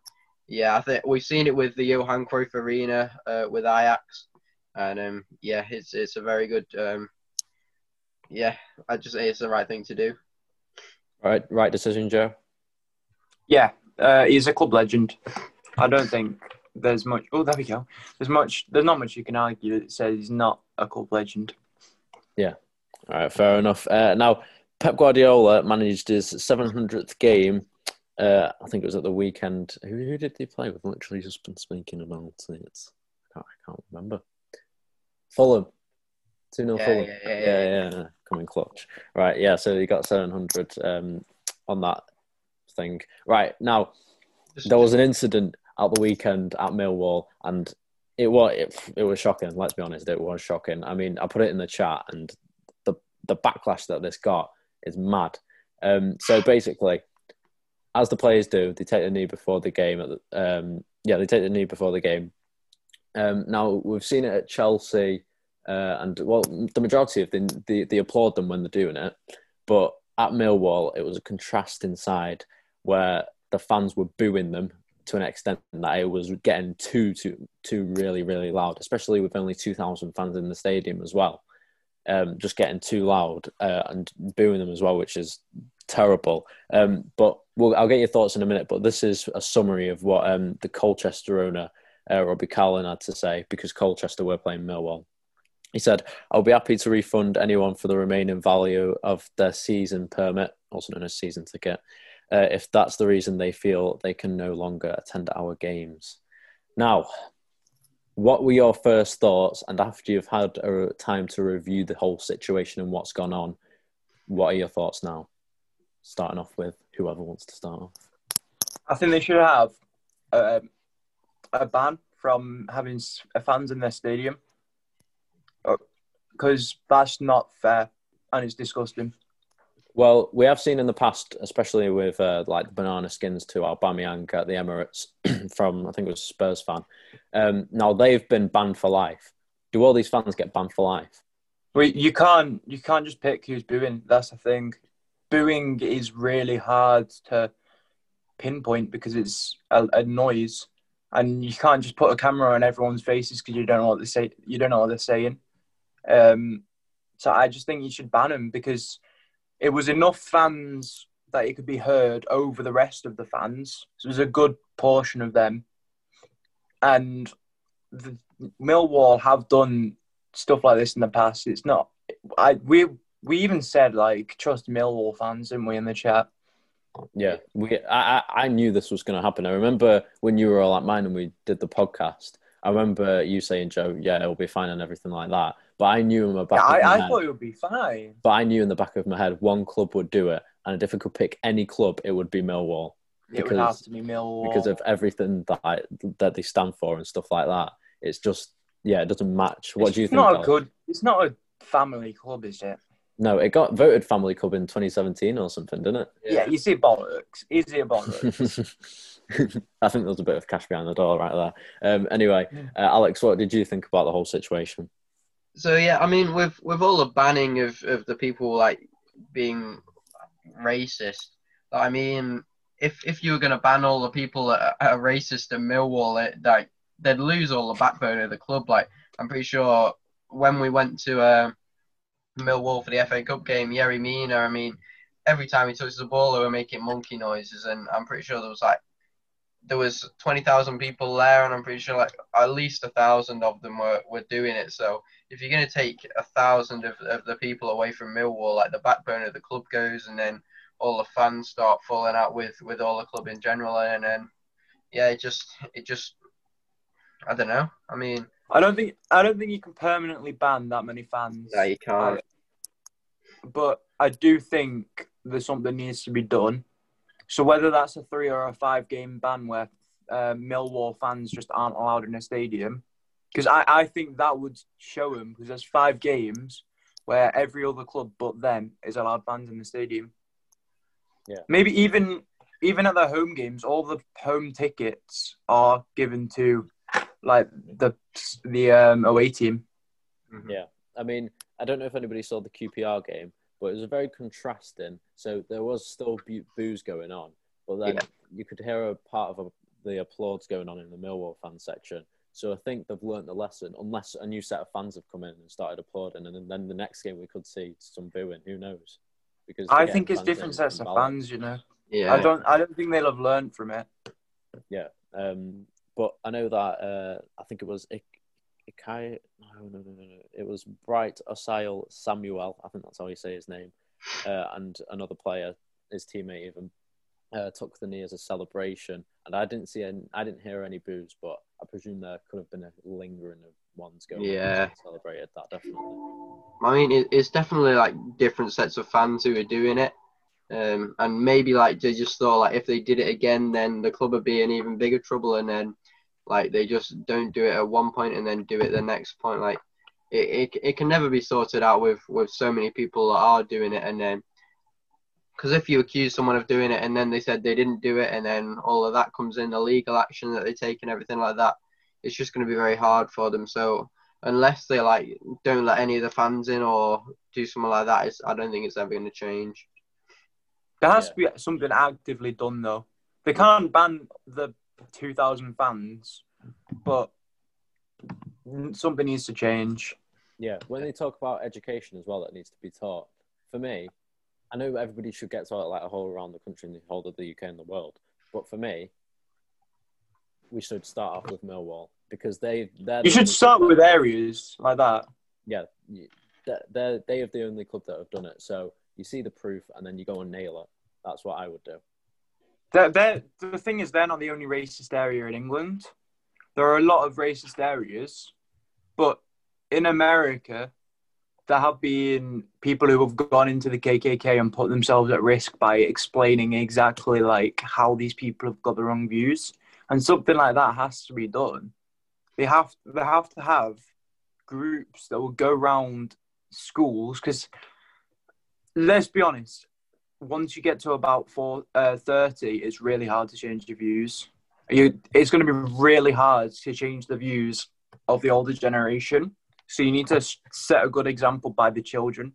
yeah, I think we've seen it with the Johan Cruyff Arena uh, with Ajax, and um, yeah, it's it's a very good. Um, yeah, I just say it's the right thing to do. Right, right decision, Joe. Yeah, uh, he's a club legend. I don't think there's much. Oh, there we go. There's much. There's not much you can argue that says he's not a club legend. Yeah. All right, fair enough. Uh, now, Pep Guardiola managed his 700th game. Uh, I think it was at the weekend. Who, who did he play with? Literally just been speaking about it. I can't, I can't remember. Fulham. 2 0 Yeah, Fulham. yeah, yeah, yeah, yeah. yeah. Coming clutch. Right, yeah, so he got 700 um, on that thing. Right, now, there was an incident at the weekend at Millwall, and it was it, it was shocking. Let's be honest, it was shocking. I mean, I put it in the chat, and the the backlash that this got is mad. Um, so basically, as the players do, they take the knee before the game. At the, um, yeah, they take the knee before the game. Um, now we've seen it at Chelsea, uh, and well, the majority of them they, they applaud them when they're doing it, but at Millwall it was a contrast inside where the fans were booing them to an extent that it was getting too too too really really loud, especially with only two thousand fans in the stadium as well. Um, just getting too loud uh, and booing them as well, which is terrible. Um, but we'll, I'll get your thoughts in a minute. But this is a summary of what um, the Colchester owner uh, Robbie Cowling had to say because Colchester were playing Millwall. He said, I'll be happy to refund anyone for the remaining value of their season permit, also known as season ticket, uh, if that's the reason they feel they can no longer attend our games. Now, what were your first thoughts? And after you've had a time to review the whole situation and what's gone on, what are your thoughts now? Starting off with whoever wants to start off. I think they should have a, a ban from having uh, fans in their stadium uh, because that's not fair and it's disgusting. Well, we have seen in the past, especially with uh, like the banana skins to Aubameyang at the Emirates from I think it was Spurs fan. Um, now they've been banned for life. Do all these fans get banned for life? Well, you can't you can't just pick who's booing. That's the thing. Booing is really hard to pinpoint because it's a, a noise, and you can't just put a camera on everyone's faces because you don't know what they say. You don't know what they're saying. Um, so I just think you should ban them because it was enough fans that it could be heard over the rest of the fans. So it was a good portion of them, and the, Millwall have done stuff like this in the past. It's not. I we we even said like trust Millwall fans, didn't we, in the chat? Yeah, we. I I, knew this was going to happen. I remember when you were all at mine and we did the podcast. I remember you saying, "Joe, yeah, it'll be fine" and everything like that. But I knew in the back Yeah, of my I, I head, thought it would be fine. but I knew in the back of my head one club would do it, and if I could pick any club, it would be Millwall. it would have because to be Millwall. because of everything that I, that they stand for and stuff like that. It's just yeah, it doesn't match. What it's do you think? Not Al? a good. It's not a family club, is it? No, it got voted family club in 2017 or something, didn't it? Yeah, you see bollocks. Is it bollocks? I think there's a bit of cash behind the door right there. Um, anyway, uh, Alex, what did you think about the whole situation? So yeah, I mean, with with all the banning of of the people like being racist, I mean, if if you were gonna ban all the people that are racist in Millwall, it, like they'd lose all the backbone of the club. Like I'm pretty sure when we went to uh, Millwall for the FA Cup game, Yerry Mina, I mean, every time he touches the ball, they were making monkey noises, and I'm pretty sure there was like there was twenty thousand people there, and I'm pretty sure like at least a thousand of them were, were doing it. So if you're going to take a thousand of, of the people away from Millwall, like the backbone of the club goes, and then all the fans start falling out with, with all the club in general, and then yeah, it just it just I don't know. I mean, I don't think. I don't think you can permanently ban that many fans. no, you can't. but I do think there's something needs to be done. So whether that's a three or a five game ban where uh, Millwall fans just aren't allowed in a stadium, because I, I think that would show them because there's five games where every other club but them is allowed fans in the stadium. Yeah. Maybe even even at the home games, all the home tickets are given to like the the um, away team. Mhm. Yeah, I mean, I don't know if anybody saw the QPR game, but it was a very contrasting. So there was still bu- booze going on, but then Yeah. you could hear a part of a, the applause going on in the Millwall fan section. So I think they've learnt the lesson, unless a new set of fans have come in and started applauding, and then, then the next game we could see some booing. Who knows? Because I think it's different sets of fans, you know. Yeah, I don't I don't think they'll have learned from it. Yeah. Um, but I know that uh, I think it was Ikai. No, no, no, no, no. It was Bright Osayi-Samuel. I think that's how you say his name. Uh, and another player, his teammate even, uh, took the knee as a celebration. And I didn't see, any, I didn't hear any boos, but I presume there could have been a lingering of ones going. Yeah. celebrated that definitely. I mean, it's definitely like different sets of fans who are doing it. Um, and maybe like they just thought like if they did it again, then the club would be in even bigger trouble. And then like they just don't do it at one point and then do it the next point. Like it, it, it can never be sorted out with with so many people that are doing it. And then because if you accuse someone of doing it and then they said they didn't do it, and then all of that comes in the legal action that they take and everything like that, it's just going to be very hard for them. So unless they like don't let any of the fans in or do something like that, it's, I don't think it's ever going to change. There has to be something actively done though. They can't ban the two thousand fans, but something needs to change. Yeah, when they talk about education as well, that needs to be taught. For me, I know everybody should get taught like a whole around the country and the whole of the UK and the world. But for me, we should start off with Millwall because they they're You should start with areas like that. yeah you- they're, they're the only club that have done it. So you see the proof and then you go and nail it. That's what I would do. The thing is, they're not the only racist area in England. There are a lot of racist areas, but in America, there have been people who have gone into the KKK and put themselves at risk by explaining exactly like how these people have got the wrong views, and something like that has to be done. They have they have to have groups that will go around schools because let's be honest once you get to about four, uh, 30, it's really hard to change your views. You, it's going to be really hard to change the views of the older generation. So you need to set a good example by the children.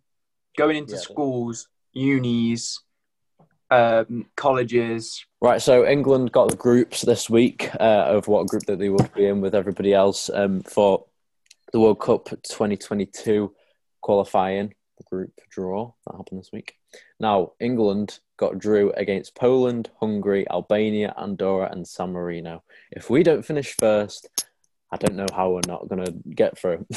Going into Yeah. schools, unis, um, colleges. Right, so England got the groups this week uh, of what group that they would be in with everybody else um, for the World Cup 2022 qualifying the group draw that happened this week. Now, England got drew against Poland, Hungary, Albania, Andorra, and San Marino. If we don't finish first, I don't know how we're not going to get through.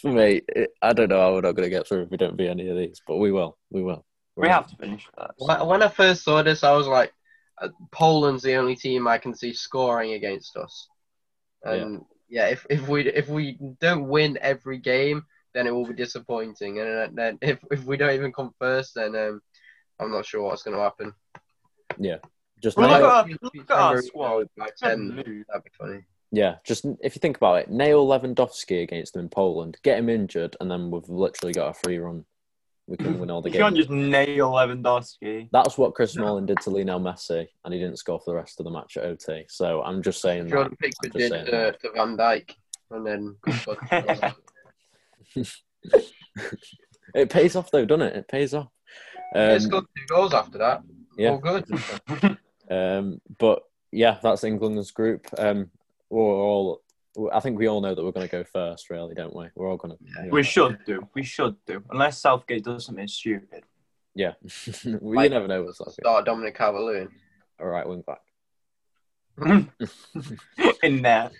For me, it, I don't know how we're not going to get through if we don't beat any of these, but we will. We will. We have to finish that. When when I first saw this, I was like, uh, Poland's the only team I can see scoring against us. And yeah, if, if we if we don't win every game, then it will be disappointing. And then if, if we don't even come first, then um, I'm not sure what's going to happen. Yeah, just Well, nail, look at- If look at our squad. By 10, that'd be funny. yeah, just if you think about it, nail Lewandowski against them in Poland, get him injured, and then we've literally got a free run. We can win all the games. You can't just nail Lewandowski. That's what Chris Smalling did to Lionel Messi, and he didn't score for the rest of the match at OT. So I'm just saying Jordan that. Pickford I'm just did saying uh, to Van Dijk, and then It pays off though, doesn't it? It pays off. Yeah, Um, scored two goals after that. Yeah. All good. Um, but yeah, that's England's group. Um, we're all. I think we all know that we're going to go first, really, don't we? We're all going to. we should do. We should do. Unless Southgate does something stupid. Yeah, we Like- never know what's like. Start Dominic Calvert-Lewin. All right, wing back. In there.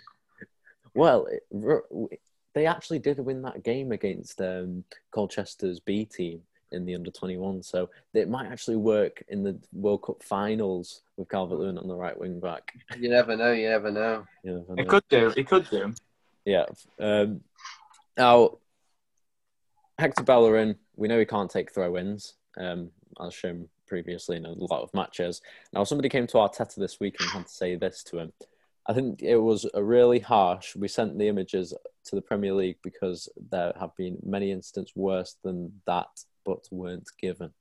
Well, it, they actually did win that game against um, Colchester's B team in the under twenty one, so it might actually work in the World Cup finals with Calvert Lewin on the right wing back. You never know. You never know. You never It could do. It could do. Yeah. Um, now, Hector Bellerin, we know he can't take throw ins, um, as shown previously in a lot of matches. Now, somebody came to Arteta this week and had to say this to him. I think it was a really harsh. We sent the images to the Premier League because there have been many incidents worse than that, but weren't given.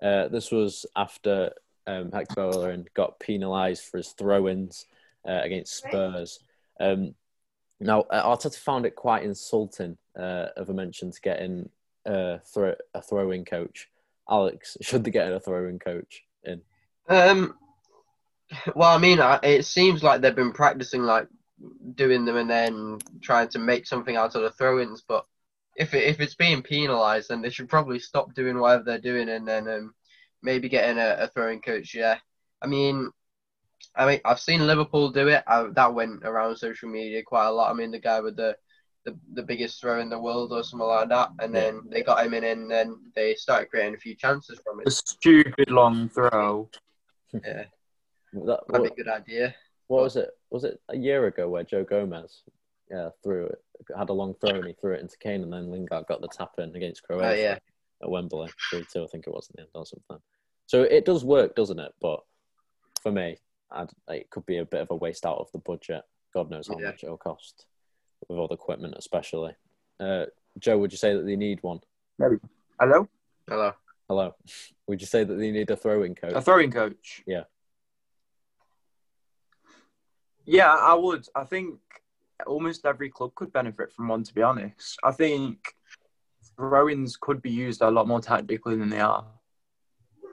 Uh, this was after um, Hector Bellerin got penalised for his throw-ins uh, against Spurs. Um, now, uh, Arteta found it quite insulting uh, of a mention to get in uh, throw, a throwing coach. Alex, should they get in a throwing coach in? Um, well, I mean, it seems like they've been practicing like doing them and then trying to make something out of the throw-ins. But if it, if it's being penalised, then they should probably stop doing whatever they're doing and then um, maybe getting a, a throwing coach. Yeah, I mean, I mean, I've seen Liverpool do it. I, that went around social media quite a lot. I mean, the guy with the the, the biggest throw in the world or something like that, and Yeah. then they got him in, and then they started creating a few chances from The it. stupid long throw. Yeah, That, that'd be a good idea. what was it? Was it a year ago where Joe Gomez yeah, threw it, had a long throw and he threw it into Kane and then Lingard got the tap in against Croatia Oh yeah. at Wembley 3 2, I think it was in the end or something. So it does work, doesn't it? But for me, I'd, it could be a bit of a waste out of the budget. God knows how Yeah. much it'll cost with all the equipment, especially. Uh, Joe, would you say that they need one? Hello? Hello. Hello. Would you say that they need a throwing coach? A throwing coach. Yeah. Yeah, I would. I think almost every club could benefit from one, to be honest. I think throw-ins could be used a lot more tactically than they are.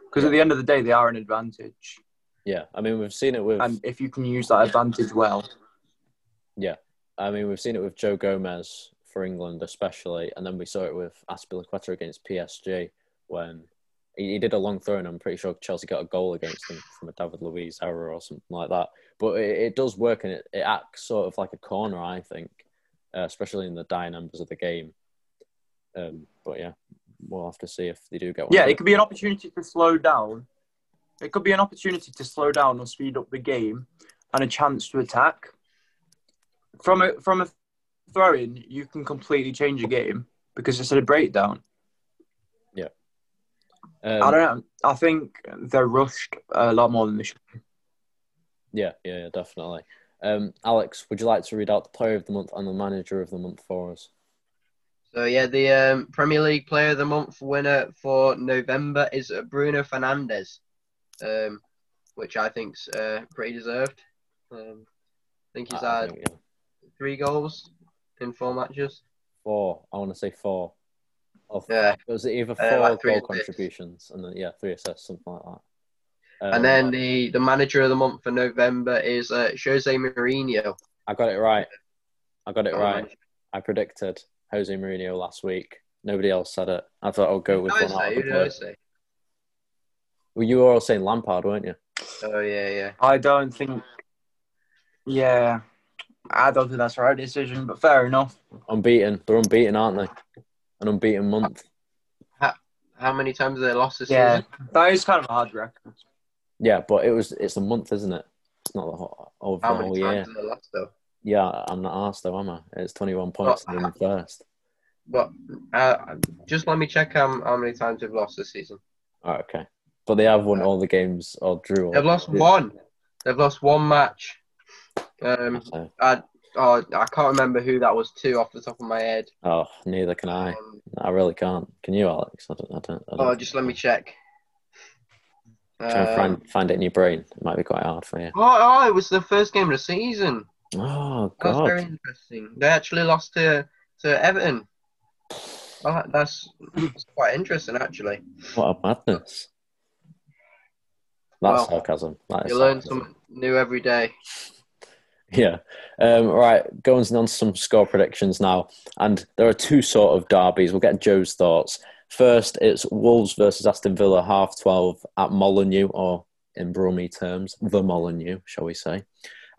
Because at the end of the day, they are an advantage. yeah, I mean we've seen it with And if you can use that advantage well, Yeah, I mean we've seen it with Joe Gomez for England especially, and then we saw it with Azpilicueta against PSG when he, he did a long throw, and I'm pretty sure Chelsea got a goal against him from a David Luiz error or something like that. But it, it does work, and it, it acts sort of like a corner, I think, uh, especially in the dying embers of the game. Um, but yeah, we'll have to see if they do get one. yeah, it could be an opportunity to slow down. It could be an opportunity to slow down or speed up the game and a chance to attack. From a from a throw-in, you can completely change a game because it's a breakdown. Um, I don't know. I think they're rushed a lot more than they should. Yeah, yeah, yeah, definitely. Um, Alex, would you like to read out the player of the month and the manager of the month for us? So yeah, the um, Premier League Player of the Month winner for November is uh, Bruno Fernandes, um, which I think's uh, pretty deserved. Um, I think he's I- I had think, yeah. three goals in four matches. Four. I want to say four. Or Yeah, Was it either Uh, four like three goal assists. contributions and then yeah, three assists, something like that. Um, and then the, the Manager of the Month for November is uh, Jose Mourinho. I got it right. I got it Oh, right. man. I predicted Jose Mourinho last week. Nobody else said it. I thought I'll go with Who one did out of the I say? Well, you were all saying Lampard, weren't you? Oh yeah, yeah. I don't think. Yeah, I don't think that's the right decision, but fair enough. Unbeaten. They're unbeaten, aren't they? An unbeaten month. How many times have they lost this Yeah, season? that is kind of a hard record. Yeah, but it was. It's a month, isn't it? It's not the whole, over How the many whole times year. have they lost though? Yeah, I'm not asked though, am I? It's 21 points Well, in the first. But uh, just let me check how, how many times they've lost this season. All right, okay. but they have won all the games or drew. They've lost one. They've lost one match. Um, So, I oh I can't remember who that was to off the top of my head. oh, neither can I. Um, I really can't. Can you, Alex? I don't. I don't. I don't oh, just let me check. try and Um, find, find it in your brain. It might be quite hard for you. oh, oh, it was the first game of the season. Oh god, That's very interesting. They actually lost to to Everton. Oh, that's, that's quite interesting, actually. What a madness! That's Well, sarcasm. That You learn something new every day. Yeah. Um, right, going on to some score predictions now. And there are two sort of derbies. We'll get Joe's thoughts. First, it's Wolves versus Aston Villa, half 12 at Molineux, or in Brummy terms, the Molineux, shall we say.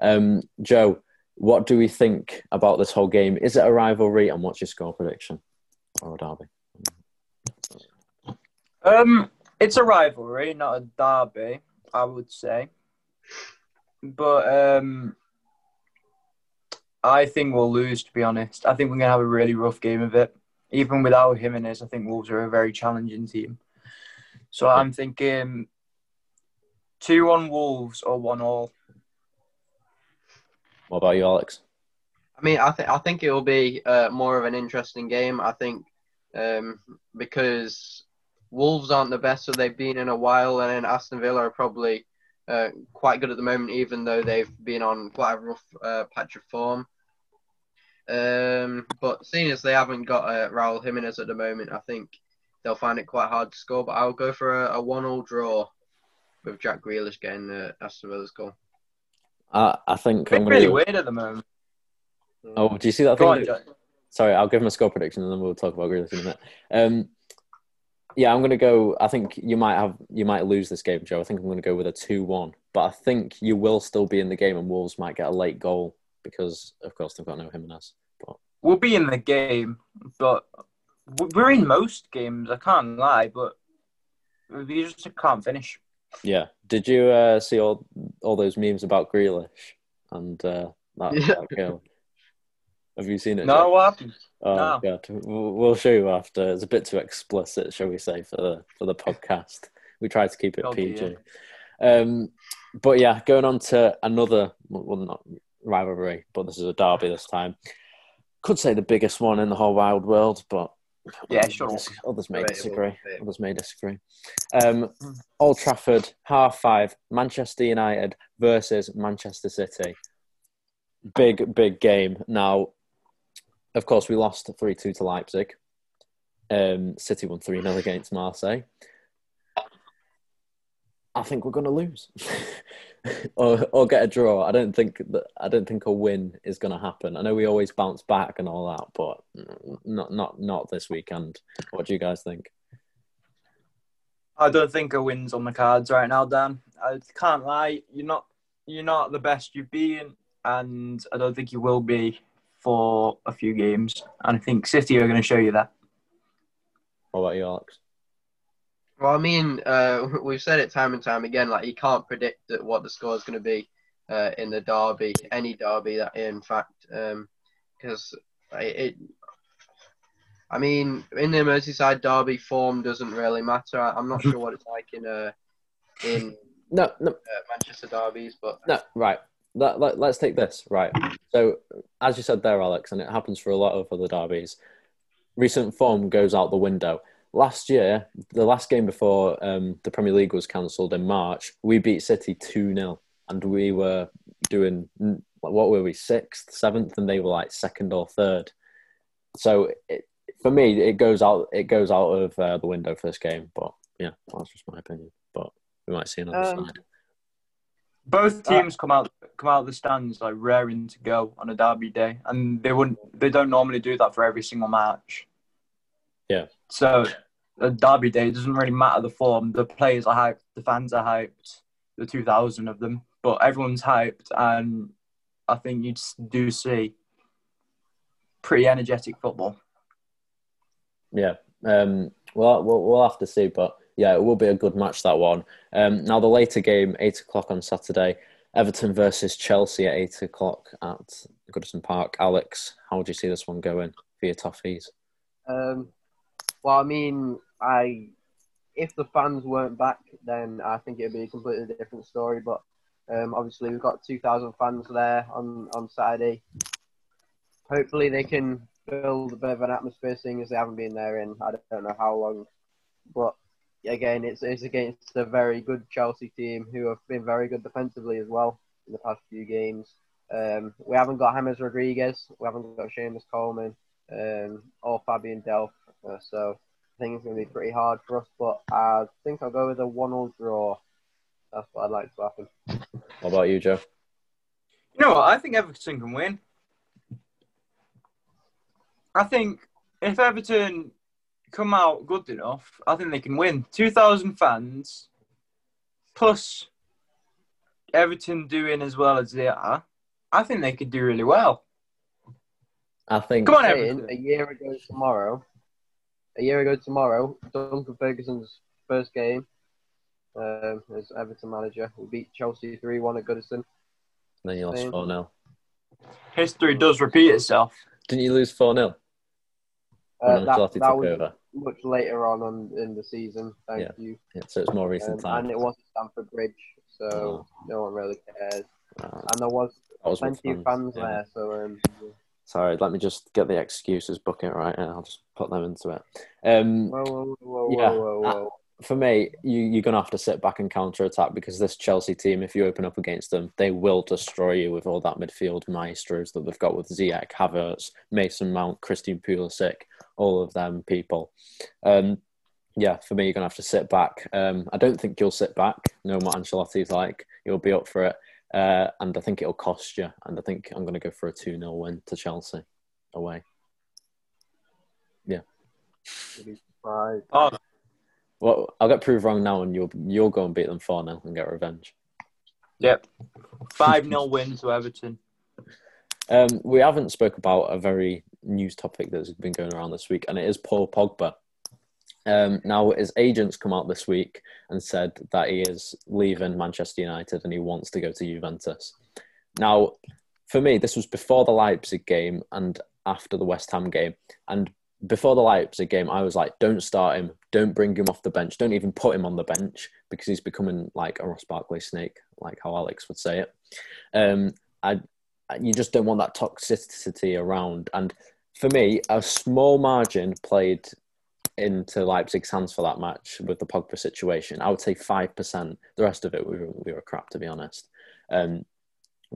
Um, Joe, what do we think about this whole game? Is it a rivalry? And what's your score prediction for a derby? Um, it's a rivalry, not a derby, I would say. But um, I think we'll lose. To be honest, I think we're gonna have a really rough game of it. Even without Jimenez, I think Wolves are a very challenging team. So I'm thinking two on Wolves or one all. What about you, Alex? I mean, I think I think it will be uh, more of an interesting game. I think um, because Wolves aren't the best that they've been in a while, and then Aston Villa are probably uh, quite good at the moment, even though they've been on quite a rough uh, patch of form. Um, but seeing as they haven't got uh, Raul Jimenez at the moment, I think they'll find it quite hard to score. But I'll go for a, a one-all draw with Jack Grealish getting uh, Aston Villa's goal. I, I think It's I'm really going to. weird at the moment. Oh, do you see that Go thing? on, Sorry, I'll give him a score prediction and then we'll talk about Grealish in a minute. Um, yeah, I'm going to go. I think you might have you might lose this game, Joe. I think I'm going to go with a two-one, but I think you will still be in the game, and Wolves might get a late goal because, of course, they've got no Jimenez. But We'll be in the game, but we're in most games. I can't lie, but we just can't finish. yeah, did you uh, see all all those memes about Grealish and uh, that, Yeah. that girl? Have you seen it? No, what happened? Oh No. god, we'll we'll show you after. It's a bit too explicit, shall we say, for the for the podcast. We try to keep it Oh, PG. dear. Um, but yeah, going on to another, well, not rivalry, but this is a derby this time. Could say the biggest one in the whole wild world, but Yeah, sure. Others may disagree. Others may disagree. Um, Old Trafford, half five, Manchester United versus Manchester City. Big, big game. Now, of course, we lost 3 2 to Leipzig. Um, City won 3 0 against Marseille. I think we're going to lose. or, or get a draw. I don't think that I don't think a win is going to happen. I know we always bounce back and all that, but not not not this weekend. What do you guys think? I don't think a win's on the cards right now, Dan. I can't lie. You're not. You're not the best you've been, and I don't think you will be for a few games. And I think City are going to show you that. What about you, Alex? Well, I mean, uh, we've said it time and time again. Like you can't predict that what the score is going to be uh, in the derby, any derby. That in fact, because it, it, I mean, in the Merseyside derby, form doesn't really matter. I, I'm not sure what it's like in uh, in No, no, uh, Manchester derbies, but no. Right. Let, let, let's take this. Right. So, as you said there, Alex, and it happens for a lot of other derbies, recent form goes out the window. Last year, the last game before um, the Premier League was cancelled in March, we beat City 2 0. And we were doing, what were we, sixth, seventh, and they were like second or third. So, it, for me, it goes out. It goes out of uh, the window for this game. But yeah, that's just my opinion. But we might see another Um, side. Both teams come out come out of the stands like raring to go on a derby day, and they wouldn't. They don't normally do that for every single match. Yeah. So a derby day it doesn't really matter the form. The players are hyped. The fans are hyped. The two thousand of them, but everyone's hyped, and I think you just do see pretty energetic football. Yeah. Um, well, we'll we'll have to see, but yeah, it will be a good match that one. Um, now the later game, eight o'clock on Saturday, Everton versus Chelsea at eight o'clock at Goodison Park. Alex, how would you see this one going for your toffees? Um, well, I mean, I if the fans weren't back, then I think it'd be a completely different story. But um, obviously, we've got 2,000 fans there on, on Saturday. Hopefully, they can build a bit of an atmosphere, seeing as they haven't been there in I don't know how long. But again, it's, it's against a very good Chelsea team who have been very good defensively as well in the past few games. Um, we haven't got James Rodriguez, we haven't got Seamus Coleman, um, or Fabian Delph. So I think it's going to be pretty hard for us, but I think I'll go with a one-all draw. That's what I'd like to happen. What about you, Joe? You know what? I think Everton can win. I think if Everton come out good enough, I think they can win. 2,000 fans, plus Everton doing as well as they are, I think they could do really well. I think. Come on, Saying Everton. a year ago tomorrow, a year ago tomorrow, Duncan Ferguson's first game um, as Everton manager. We beat Chelsea 3 1 at Goodison. Then you lost 4 0. History does repeat itself. Didn't you lose 4 0? Uh, When that that took was over. much later on, on in the season. Thank Yeah. you. Yeah, so it's more recent Um, time. and it was Stamford Bridge, so Oh. no one really cares. Uh, And there was that was plenty of fans yeah. there, so um, Sorry, let me just get the excuses bucket right and I'll just put them into it. Um, whoa, whoa, whoa, Yeah, whoa. for me, you, you're going to have to sit back and counter attack because this Chelsea team, if you open up against them, they will destroy you with all that midfield maestros that they've got with Ziyech, Havertz, Mason Mount, Christian Pulisic, all of them people. Um, yeah, for me, you're going to have to sit back. Um, I don't think you'll sit back, know what Ancelotti's like. You'll be up for it. Uh, and I think it'll cost you. And I think I'm going to go for a 2 0 win to Chelsea away. You'd. Oh, Well, I'll get proved wrong now, and you'll you'll go and beat them 4 0 and get revenge. yep. 5 0 win to Everton. Um, we haven't spoke about a very news topic that's been going around this week, and it is Paul Pogba. Um, now, his agents come out this week and said that he is leaving Manchester United and he wants to go to Juventus. Now, for me, this was before the Leipzig game and after the West Ham game. And before the Leipzig game, I was like, don't start him, don't bring him off the bench, don't even put him on the bench because he's becoming like a Ross Barkley snake, like how Alex would say it. Um, I, you just don't want that toxicity around. And for me, a small margin played into Leipzig's hands for that match with the Pogba situation. I would say five percent. The rest of it, we were, we were crap to be honest. Um,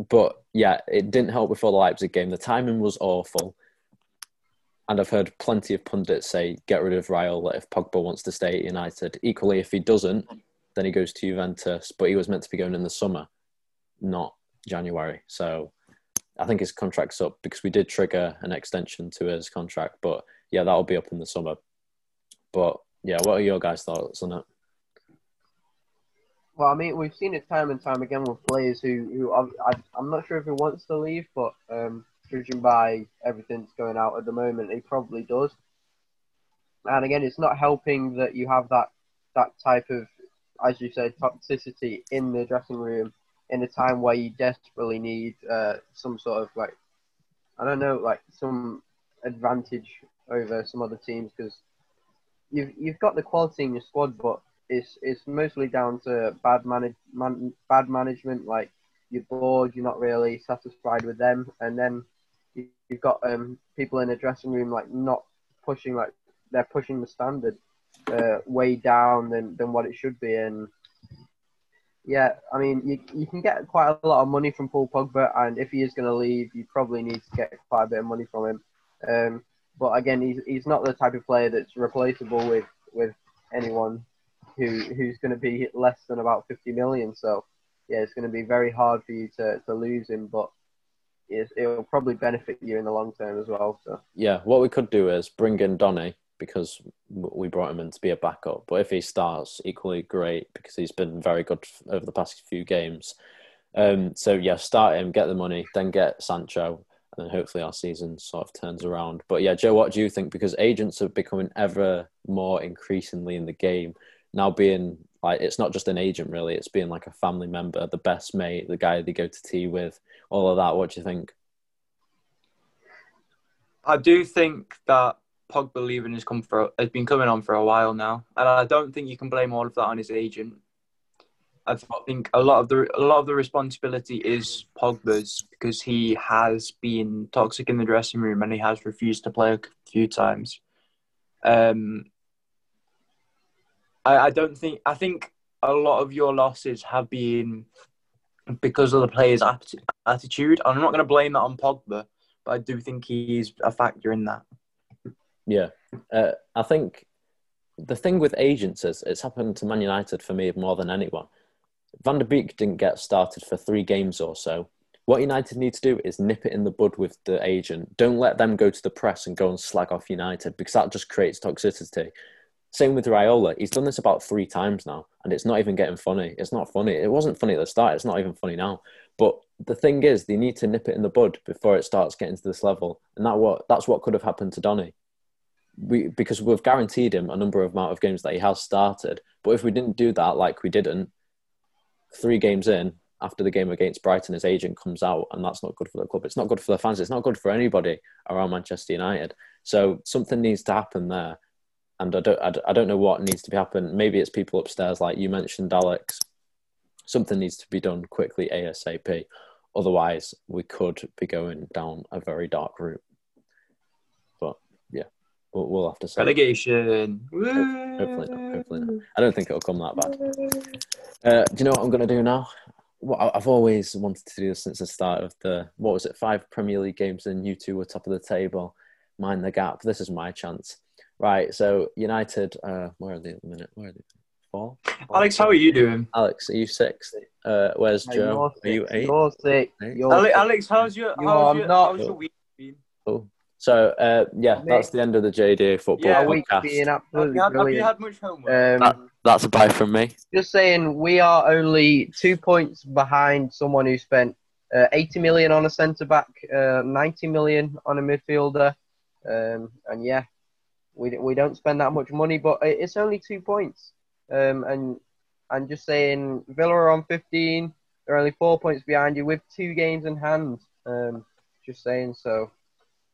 but yeah, it didn't help before the Leipzig game. The timing was awful, and I've heard plenty of pundits say get rid of Raiola if Pogba wants to stay at United. Equally, if he doesn't, then he goes to Juventus. But he was meant to be going in the summer, not January. So I think his contract's up because we did trigger an extension to his contract. But yeah, that'll be up in the summer. But yeah, what are your guys' thoughts on it? Well, I mean, we've seen it time and time again with players who, who I, I'm not sure if he wants to leave, but um, judging by everything that's going out at the moment, he probably does. And again, it's not helping that you have that that type of, as you said, toxicity in the dressing room in a time where you desperately need uh, some sort of like, I don't know, like some advantage over some other teams because you've you've got the quality in your squad, but it's it's mostly down to bad manage man, bad management. Like you're bored, you're not really satisfied with them, and then you, you've got um people in the dressing room like not pushing like they're pushing the standard uh, way down than than what it should be, and yeah, I mean you you can get quite a lot of money from Paul Pogba, and if he is going to leave, you probably need to get quite a bit of money from him. Um, but again, he's he's not the type of player that's replaceable with with anyone who who's going to be less than about 50 million. So yeah, it's going to be very hard for you to, to lose him, but it'll probably benefit you in the long term as well. So Yeah, what we could do is bring in Donny because we brought him in to be a backup. But if he starts, equally great because he's been very good over the past few games. Um, so yeah, start him, get the money, then get Sancho, and then hopefully our season sort of turns around. But yeah, Joe, what do you think? Because agents are becoming ever more increasingly in the game now, being like it's not just an agent really; it's being like a family member, the best mate, the guy they go to tea with, all of that. What do you think? I do think that Pogba leaving has come for has been coming on for a while now, and I don't think you can blame all of that on his agent. I think a lot of the a lot of the responsibility is Pogba's because he has been toxic in the dressing room and he has refused to play a few times. Um, I, I don't think I think a lot of your losses have been because of the players' attitude. I'm not going to blame that on Pogba, but I do think he's a factor in that. Yeah, uh, I think the thing with agents is it's happened to Man United for me more than anyone. Van der Beek didn't get started for three games or so. What United need to do is nip it in the bud with the agent. Don't let them go to the press and go and slag off United because that just creates toxicity. Same with Raiola. He's done this about three times now, and it's not even getting funny. It's not funny. It wasn't funny at the start. It's not even funny now. But the thing is, they need to nip it in the bud before it starts getting to this level, and that what that's what could have happened to Donny. We because we've guaranteed him a number of amount of games that he has started. But if we didn't do that, like we didn't, three games in after the game against Brighton, his agent comes out, and that's not good for the club. It's not good for the fans. It's not good for anybody around Manchester United. So something needs to happen there and I don't, I don't know what needs to be happen. Maybe it's people upstairs, like you mentioned, Alex. Something needs to be done quickly, ASAP. Otherwise, we could be going down a very dark route. But yeah, we'll, we'll have to see. Relegation. Hopefully not. Hopefully not. I don't think it'll come that bad. Uh, do you know what I'm going to do now? Well, I've always wanted to do this since the start of the what was it? Five Premier League games, and you two were top of the table. Mind the gap. This is my chance. Right, so United, uh, where are they at the minute? Where are they? Four? Alex, how are you doing? Alex, are you sixth? Uh, where's Joe? Are you eight? You're six. Eight? You're Alex, six. Alex, how's your You how's are your, not- how's your week been? Cool. So, uh, yeah, Mate. that's the end of the JDA football Yeah, Our week podcast. being Have you, had, have you had much homework? Um, That's a bye from me. just saying, we are only two points behind someone who spent uh, 80 million on a centre back, uh, 90 million on a midfielder, um, and yeah, we we don't spend that much money, but it's only two points. Um, and and just saying, Villa are on 15. They're only four points behind you with two games in hand. Um, just saying, so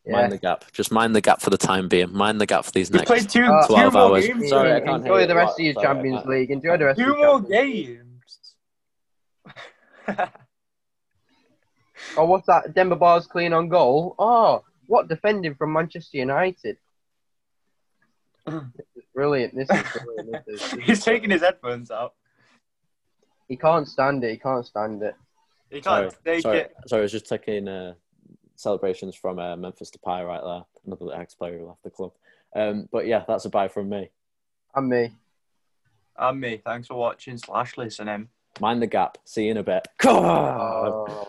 yeah. Mind the gap. Just mind the gap for the time being. Mind the gap for these We next. played two, Uh, two 12 more hours. games. Sorry, I can't hear Enjoy you. the rest What? of your Sorry, Champions League. Enjoy the rest Two of your more Champions League. games. Oh, what's that? Demba Ba's clean on goal. Oh, what defending from Manchester United? This is brilliant. This is brilliant. This is, He's taking his headphones out. He can't stand it. He can't stand it. He Sorry, can't take sorry, it. sorry. I was just taking uh, celebrations from uh, Memphis Depay right there. Another ex-player who left the club. Um, but yeah, that's a bye from me. And me. And me. Thanks for watching slash listening. Mind the gap. See you in a bit. Oh.